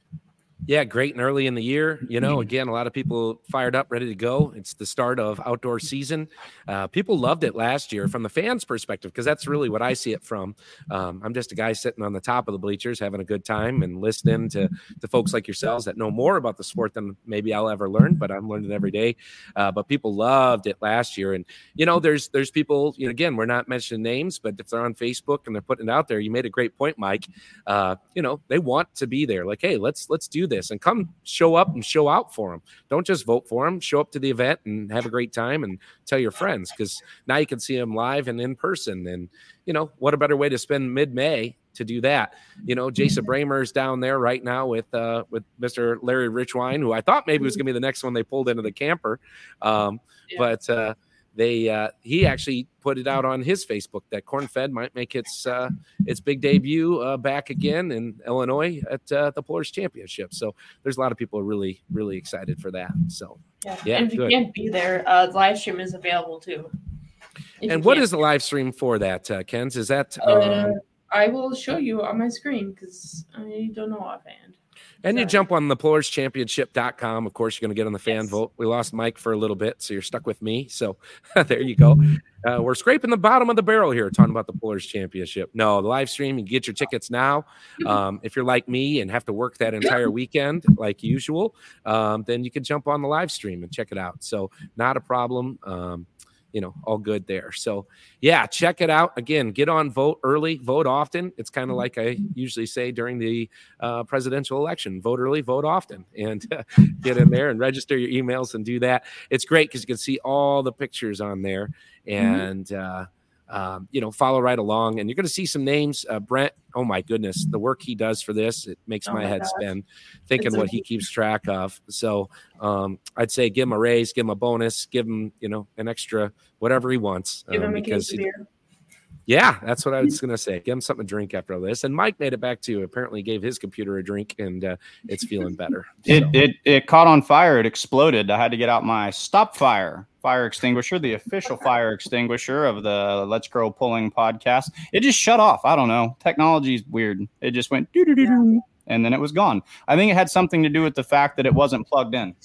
Yeah, great and early in the year. You know, again, a lot of people fired up, ready to go. It's the start of outdoor season. Uh, people loved it last year from the fans' perspective because that's really what I see it from. Um, I'm just a guy sitting on the top of the bleachers having a good time and listening to to folks like yourselves that know more about the sport than maybe I'll ever learn, but I'm learning every day. Uh, but people loved it last year, and you know, there's there's people. You know, again, we're not mentioning names, but if they're on Facebook and they're putting it out there, you made a great point, Mike. Uh, you know, they want to be there. Like, hey, let's let's do this and come show up and show out for them. Don't just vote for them. Show up to the event and have a great time and tell your friends because now you can see them live and in person. And you know, what a better way to spend mid-May to do that. You know, Jason Bramer's down there right now with uh with Mr. Larry Richwine, who I thought maybe was gonna be the next one they pulled into the camper. Um, Yeah. but uh they uh he actually put it out on his Facebook that Corn Fed might make its uh its big debut uh back again in Illinois at uh, the Pullers Championship. So there's a lot of people really, really excited for that. So Yeah. Yeah, and if good. you can't be there, uh, the live stream is available too. And what is the live stream for that, uh Ken's? Is that Uh, um I will show you on my screen because I don't know offhand. And you jump on the Championship.com. Of course, you're going to get on the fan Yes. vote. We lost Mike for a little bit, so you're stuck with me. So there you go. Uh, we're scraping the bottom of the barrel here, talking about the Pullers Championship. No, the live stream, you get your tickets now. Um, if you're like me and have to work that entire weekend, like usual, um, then you can jump on the live stream and check it out. So, not a problem. Um, you know, all good there. So, yeah, check it out. Again, get on, vote early, vote often. It's kind of like I usually say during the uh, presidential election vote early, vote often, and uh, get in there and register your emails and do that. It's great because you can see all the pictures on there and, uh, um, you know, follow right along. And you're going to see some names. Uh, Brent, oh my goodness, the work he does for this, it makes Oh my my head gosh. spin thinking It's what he keeps track of. So um, I'd say give him a raise, give him a bonus, give him, you know, an extra whatever he wants. Give um, him a because case of he- beer. Yeah, that's what I was going to say. Give him something to drink after all this. And Mike made it back too. Apparently, gave his computer a drink, and uh, it's feeling better. It, So, it it caught on fire. It exploded. I had to get out my stop fire fire extinguisher, the official fire extinguisher of the Let's Grow Pulling podcast. It just shut off. I don't know. Technology is weird. It just went doo doo doo doo, and then it was gone. I think it had something to do with the fact that it wasn't plugged in.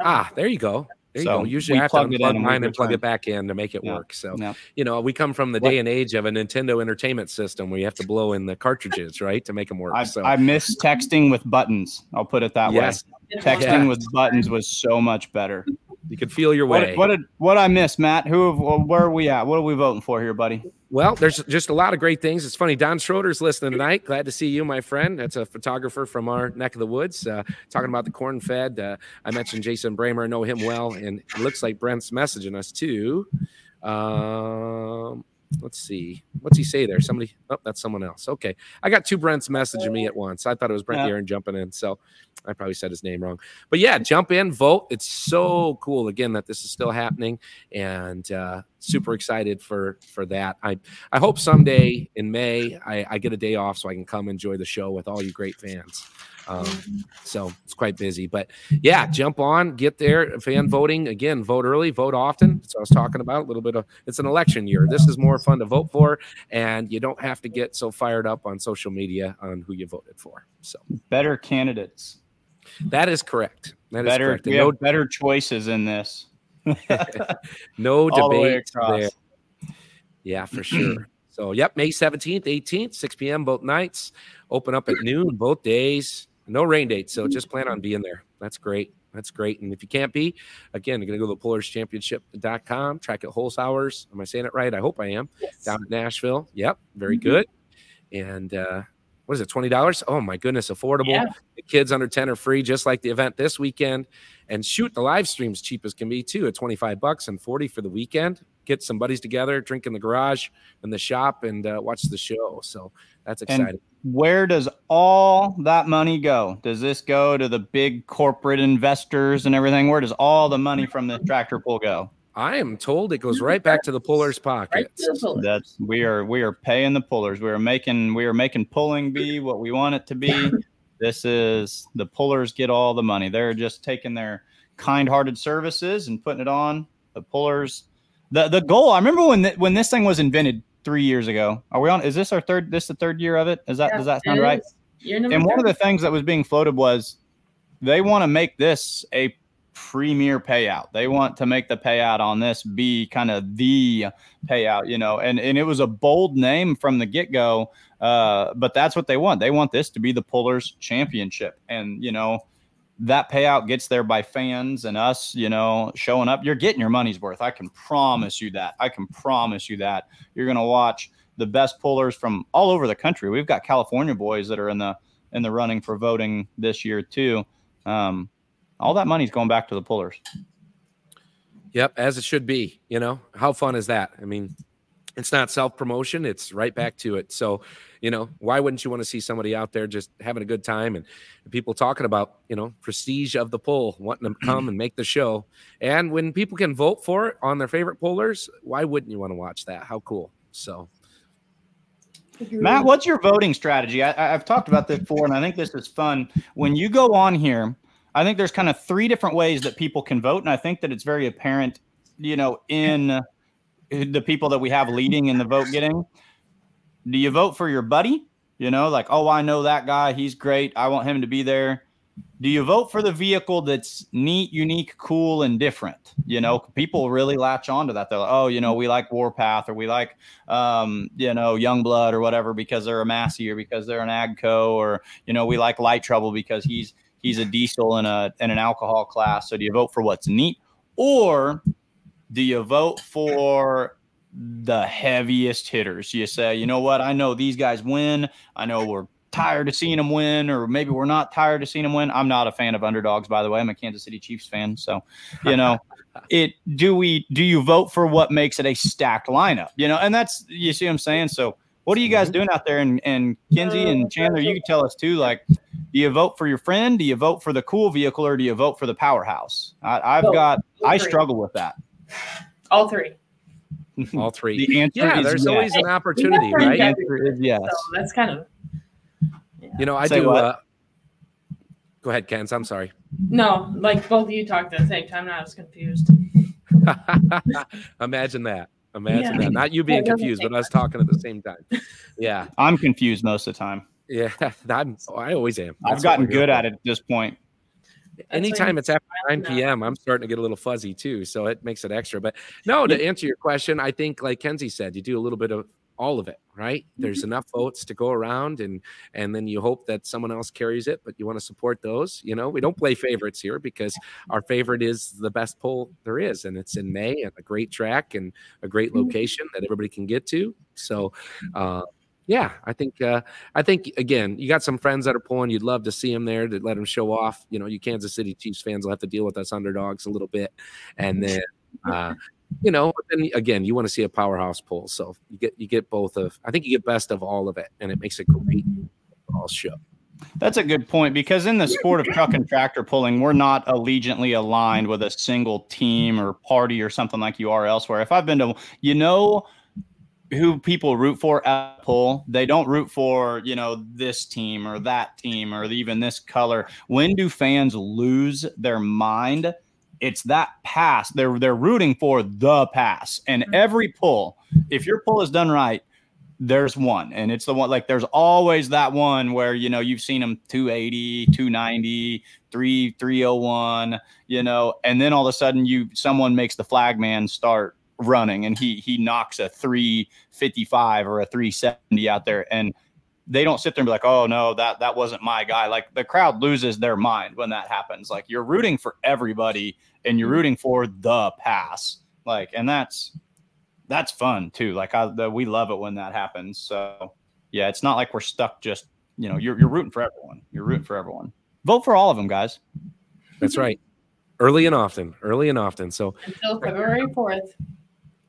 ah, there you go. There you So go. Usually, I have to plugged it in unplug mine and plug returned. it back in to make it Yeah. work. So, Yeah. you know, we come from the What- day and age of a Nintendo Entertainment System where you have to blow in the cartridges, right, to make them work. I, so, I miss texting with buttons. I'll put it that yes, way. Texting Yeah. with buttons was so much better. You could feel your way. What, what did what I miss, Matt? Who where are we at? What are we voting for here, buddy? Well, there's just a lot of great things. It's funny. Don Schroeder's listening tonight. Glad to see you, my friend. That's a photographer from our neck of the woods. Uh, talking about the corn fed. Uh, I mentioned Jason Bramer. I know him well, and it looks like Brent's messaging us too. Um, let's see. What's he say there? Somebody. Oh, that's someone else. Okay, I got two Brents messaging me at once. I thought it was Brent Yeah. Aaron jumping in, so I probably said his name wrong. But yeah, jump in, vote. It's so cool again that this is still happening, and uh, super excited for for that. I I hope someday in May I, I get a day off so I can come enjoy the show with all you great fans. Um, so it's quite busy, but yeah, jump on, get there. Fan voting again, vote early, vote often. So I was talking about a little bit of it's an election year. This is more fun to vote for, and you don't have to get so fired up on social media on who you voted for. So Better candidates. that is correct. That is better correct. we And have better choices in this. No, no All the debate there. Yeah, for sure. So, yep, May 17th, 18th, 6 p.m. both nights. Open up at noon both days. No rain date. So just plan on being there. That's great. That's great. And if you can't be, again, you're going to go to pullerchampionship.com, track at Holes Hours. Am I saying it right? I hope I am. Yes. Down at Nashville. Yep, very Mhm. good. And uh, what is it, $20? Oh, my goodness, affordable. Yeah. The kids under 10 are free, just like the event this weekend. And shoot, the live stream's cheap as can be too at 25 bucks and 40 for the weekend. get some buddies together, drink in the garage and the shop, and uh, watch the show. So that's exciting. And where does all that money go? Does this go to the big corporate investors and everything? Where does all the money from the tractor pull go? I am told it goes right back to the pullers' Right pockets. to the pullers. That's we are we are paying the pullers. We are making we are making pulling be what we want it to be. This is the pullers get all the money. They're just taking their kind-hearted services and putting it on the pullers. The the goal. I remember when th- when this thing was invented three years ago. Are we on? Is this our third? This the third year of it? Is that Yeah, does that sound right? is. Year number And one of the things that was being floated was they want to make this a premier payout. They want to make the payout on this be kind of the payout, you know. And and it was a bold name from the get go, uh, but that's what they want. They want this to be the Pullers Championship, and you know that payout gets there by fans and us, you know, showing up. You're getting your money's worth. I can promise you that. I can promise you that. You're going to watch the best pullers from all over the country. We've got California boys that are in the in the running for voting this year too. Um, all that money's going back to the pullers. Yep, as it should be. You know, how fun is that? I mean, it's not self promotion, it's right back to it. So, you know, why wouldn't you want to see somebody out there just having a good time and people talking about, you know, prestige of the poll, wanting to come and make the show? And when people can vote for it on their favorite pollers, why wouldn't you want to watch that? How cool. So, Matt, what's your voting strategy? I, I've talked about this before, and I think this is fun. When you go on here, I think there's kind of three different ways that people can vote, and I think that it's very apparent, you know, in the people that we have leading in the vote getting. Do you vote for your buddy? You know, like, oh, I know that guy. He's great. I want him to be there. Do you vote for the vehicle that's neat, unique, cool, and different? You know, people really latch onto that. They're like, oh, you know, we like Warpath or we like, um, you know, Youngblood or whatever because they're a Massey or because they're an Agco or you know, we like Light Trouble because he's he's a diesel in a in an alcohol class. So do you vote for what's neat or do you vote for the heaviest hitters? You say, you know what? I know these guys win. I know we're tired of seeing them win, or maybe we're not tired of seeing them win. I'm not a fan of underdogs, by the way. I'm a Kansas City Chiefs fan, so you know, it. Do we? Do you vote for what makes it a stacked lineup? You know, and that's you see what I'm saying. So, what are you guys mm-hmm. doing out there? And and Kenzie uh, and Chandler, you can tell us too. Like, do you vote for your friend? Do you vote for the cool vehicle, or do you vote for the powerhouse? I, I've got. I struggle with that. all three. all three. The answer Yeah, is there's yes. always an opportunity, friends right? The answer is yes. So that's kind of You know, I Say do. what? Uh, go ahead, Kens. I'm sorry. no, like both of you talked at the same time, and I was confused. Imagine that. Imagine Yeah. that. Not you being confused, but us talking at the same time. Yeah. I'm confused most of the time. Yeah. I'm, I always am. I've gotten good at it at this point. Anytime it's after 9 p.m., I'm starting to get a little fuzzy too. So it makes it extra. But no, to answer your question, I think, like Kenzie said, you do a little bit of all of it, right? There's enough votes to go around, and and then you hope that someone else carries it, but you want to support those. You know, we don't play favorites here because our favorite is the best poll there is, and it's in May and a great track and a great location that everybody can get to. So, uh, yeah, I think uh, I think again, you got some friends that are pulling. You'd love to see them there to let them show off. You know, you Kansas City Chiefs fans will have to deal with us underdogs a little bit, and then uh, you know, then again, you want to see a powerhouse pull. So you get you get both of. I think you get best of all of it, and it makes a great all show. That's a good point because in the sport of truck and tractor pulling, we're not allegiantly aligned with a single team or party or something like you are elsewhere. If I've been to, you know, who people root for at pull, they don't root for, you know, this team or that team or even this color. When do fans lose their mind? It's that pass. They're they're rooting for the pass. And mm-hmm. every pull, if your pull is done right, there's one and it's the one like there's always that one where you know you've seen them 280 290 3 301 you know and then all of a sudden you someone makes the flag man start running and he he knocks a 355 or a 370 out there and they don't sit there and be like oh no that that wasn't my guy like the crowd loses their mind when that happens like you're rooting for everybody and you're mm-hmm. rooting for the pass like and that's that's fun too. Like I, the, we love it when that happens. So yeah, it's not like we're stuck. Just you know, you're you're rooting for everyone. You're rooting for everyone. Vote for all of them, guys. That's right. Early and often, early and often. So Until February fourth.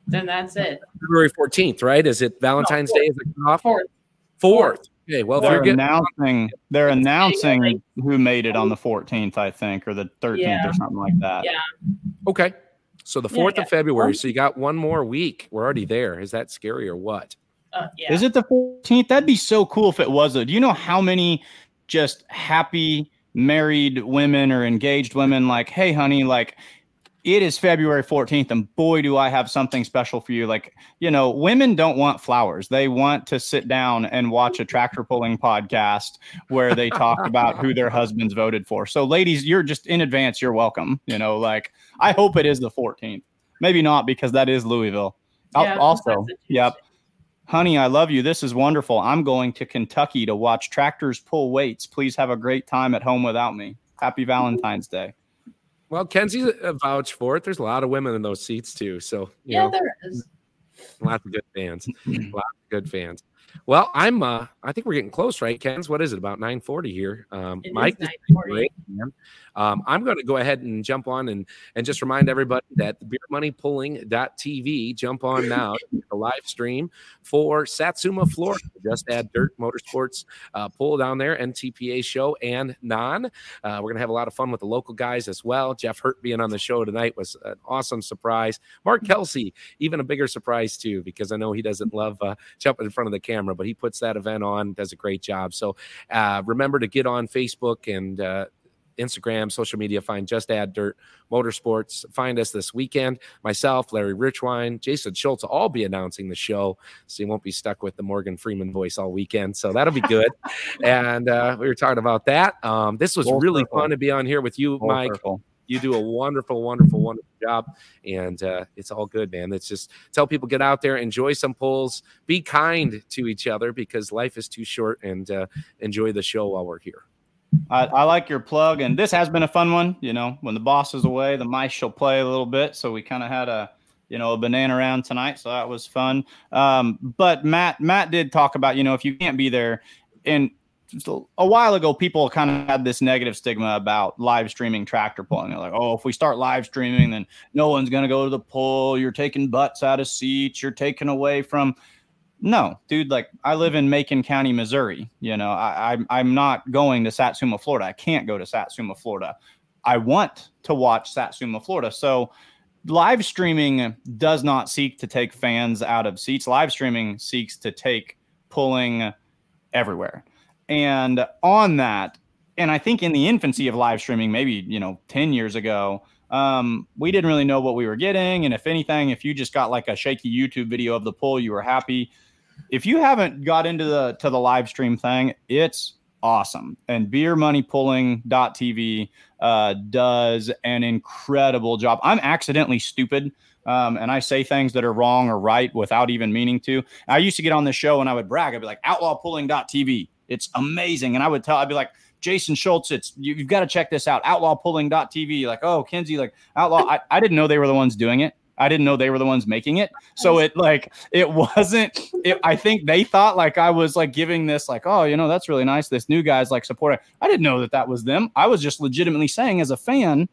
Then that's it. February 14th, right? Is it Valentine's Day? Is it off? Fourth. Fourth. Okay. Well, they're you're getting announcing they're announcing who made it on the 14th, I think, or the 13th Yeah. or something like that. Yeah. okay. So the 4th yeah. of February. So you got one more week. We're already there. Is that scary or what? Uh, yeah. Is it the 14th? That'd be so cool if it was. though. Do you know how many just happy married women or engaged women like, hey, honey, like it is February 14th, and boy, do I have something special for you. Like, you know, women don't want flowers. They want to sit down and watch a tractor pulling podcast where they talk about who their husbands voted for. So, ladies, you're just in advance, you're welcome. You know, like I hope it is the 14th. Maybe not because that is Louisville. Yeah, also, yep. Honey, I love you. This is wonderful. I'm going to Kentucky to watch tractors pull weights. Please have a great time at home without me. Happy Valentine's Day. Well, Kenzie's a vouch for it. There's a lot of women in those seats too. So, you Yeah, know, there is. lots of good fans. lots of good fans. Well, I'm uh I think we're getting close, right, Ken's? What is it? About 940 here. Um It is Mike is 9:40. great. Um, I'm going to go ahead and jump on and and just remind everybody that the beermoneypulling.tv, jump on now, the live stream for Satsuma, Florida. Just add Dirt Motorsports uh, pull down there, NTPA show and non. Uh, we're going to have a lot of fun with the local guys as well. Jeff Hirt being on the show tonight was an awesome surprise. Mark Kelsey, even a bigger surprise too, because I know he doesn't love uh, jumping in front of the camera, but he puts that event on, does a great job. So uh, remember to get on Facebook and uh, Instagram, social media, find Just Add Dirt Motorsports. Find us this weekend. Myself, Larry Richwine, Jason Schultz will all be announcing the show. So you won't be stuck with the Morgan Freeman voice all weekend. So that'll be good. and uh, we were talking about that. Um, this was Full really circle. fun to be on here with you, Full Mike. circle. You do a wonderful, wonderful, wonderful job, and uh, it's all good, man. It's just tell people get out there, enjoy some pulls, be kind to each other because life is too short, and uh, enjoy the show while we're here. I, I like your plug, and this has been a fun one. You know, when the boss is away, the mice shall play a little bit. So we kind of had a, you know, a banana round tonight, so that was fun. Um, but Matt, Matt did talk about, you know, if you can't be there, and a while ago, people kind of had this negative stigma about live streaming tractor pulling. They're like, oh, if we start live streaming, then no one's going to go to the pull. You're taking butts out of seats. You're taking away from. No, dude, like I live in Macon County, Missouri. You know, I, I'm I'm not going to Satsuma, Florida. I can't go to Satsuma, Florida. I want to watch Satsuma, Florida. So live streaming does not seek to take fans out of seats. Live streaming seeks to take pulling everywhere. And on that, and I think in the infancy of live streaming, maybe, you know, 10 years ago, um, we didn't really know what we were getting. And if anything, if you just got like a shaky YouTube video of the pull, you were happy. If you haven't got into the to the live stream thing, it's awesome. And beermoneypulling.tv uh, does an incredible job. I'm accidentally stupid. Um, and I say things that are wrong or right without even meaning to. I used to get on the show and I would brag. I'd be like, outlawpulling.tv. It's amazing. And I would tell, I'd be like, Jason Schultz, it's you, you've got to check this out. Outlawpulling.tv. Like, oh, Kenzie, like outlaw. I, I didn't know they were the ones doing it. I didn't know they were the ones making it. So it like it wasn't. It, I think they thought like I was like giving this like, oh, you know, that's really nice. This new guy's like supporting. I didn't know that that was them. I was just legitimately saying as a fan,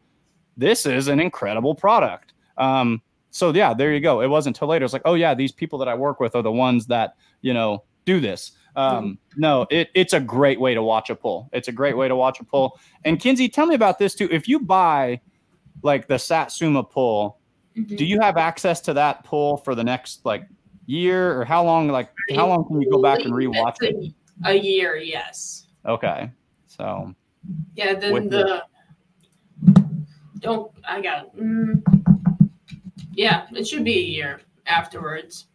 this is an incredible product. Um, so yeah, there you go. It wasn't until later. It's like, oh yeah, these people that I work with are the ones that you know do this. Um, no, it, it's a great way to watch a pull. It's a great way to watch a pull. And Kenzie, tell me about this too. If you buy like the Satsuma pull, Mhm. do you have access to that pool for the next like year or how long? Like how long can you go back and rewatch it? A, year, yes. Okay, so Yeah, then the don't I got mm, yeah, it should be a year afterwards.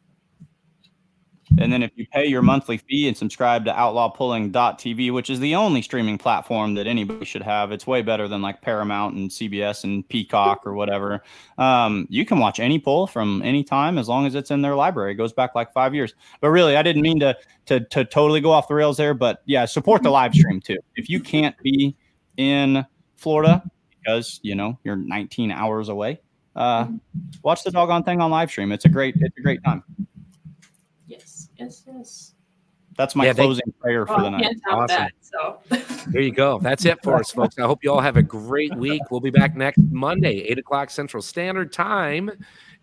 And then if you pay your monthly fee and subscribe to outlawpulling.tv, which is the only streaming platform that anybody should have, it's way better than like Paramount and CBS and Peacock or whatever. Um, you can watch any pull from any time as long as it's in their library. It goes back like five years. But really, I didn't mean to to to totally go off the rails there. But yeah, support the live stream too. If you can't be in Florida because you know you're 19 hours away, uh, watch the doggone thing on live stream. It's a great it's a great time. Yes, yes, yes. That's my Yeah, they- closing prayer for Well, the night. can't top Awesome. that. So There you go. That's it for us, folks. I hope you all have a great week. We'll be back next Monday, 8 o'clock Central Standard Time.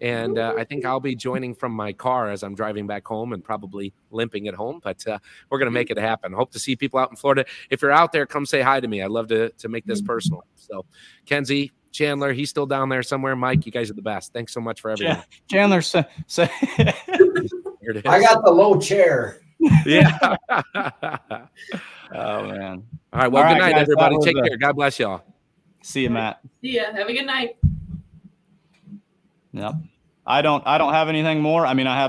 and uh, I think I'll be joining from my car as I'm driving back home and probably limping at home. But uh, we're gonna make it happen. Hope to see people out in Florida. If you're out there, come say hi to me. I'd love to to make this personal. So, Kenzie. Chandler, he's still down there somewhere. Mike, you guys are the best. Thanks so much for everything. Chan- Chandler, say, say Here it is. I got the low chair. yeah. oh man. All right. Well, All good right, night, guys, everybody. that was Take a- care. God bless y'all. See you, Matt. See ya. Have a good night. Yep. I don't I don't have anything more. I mean, I have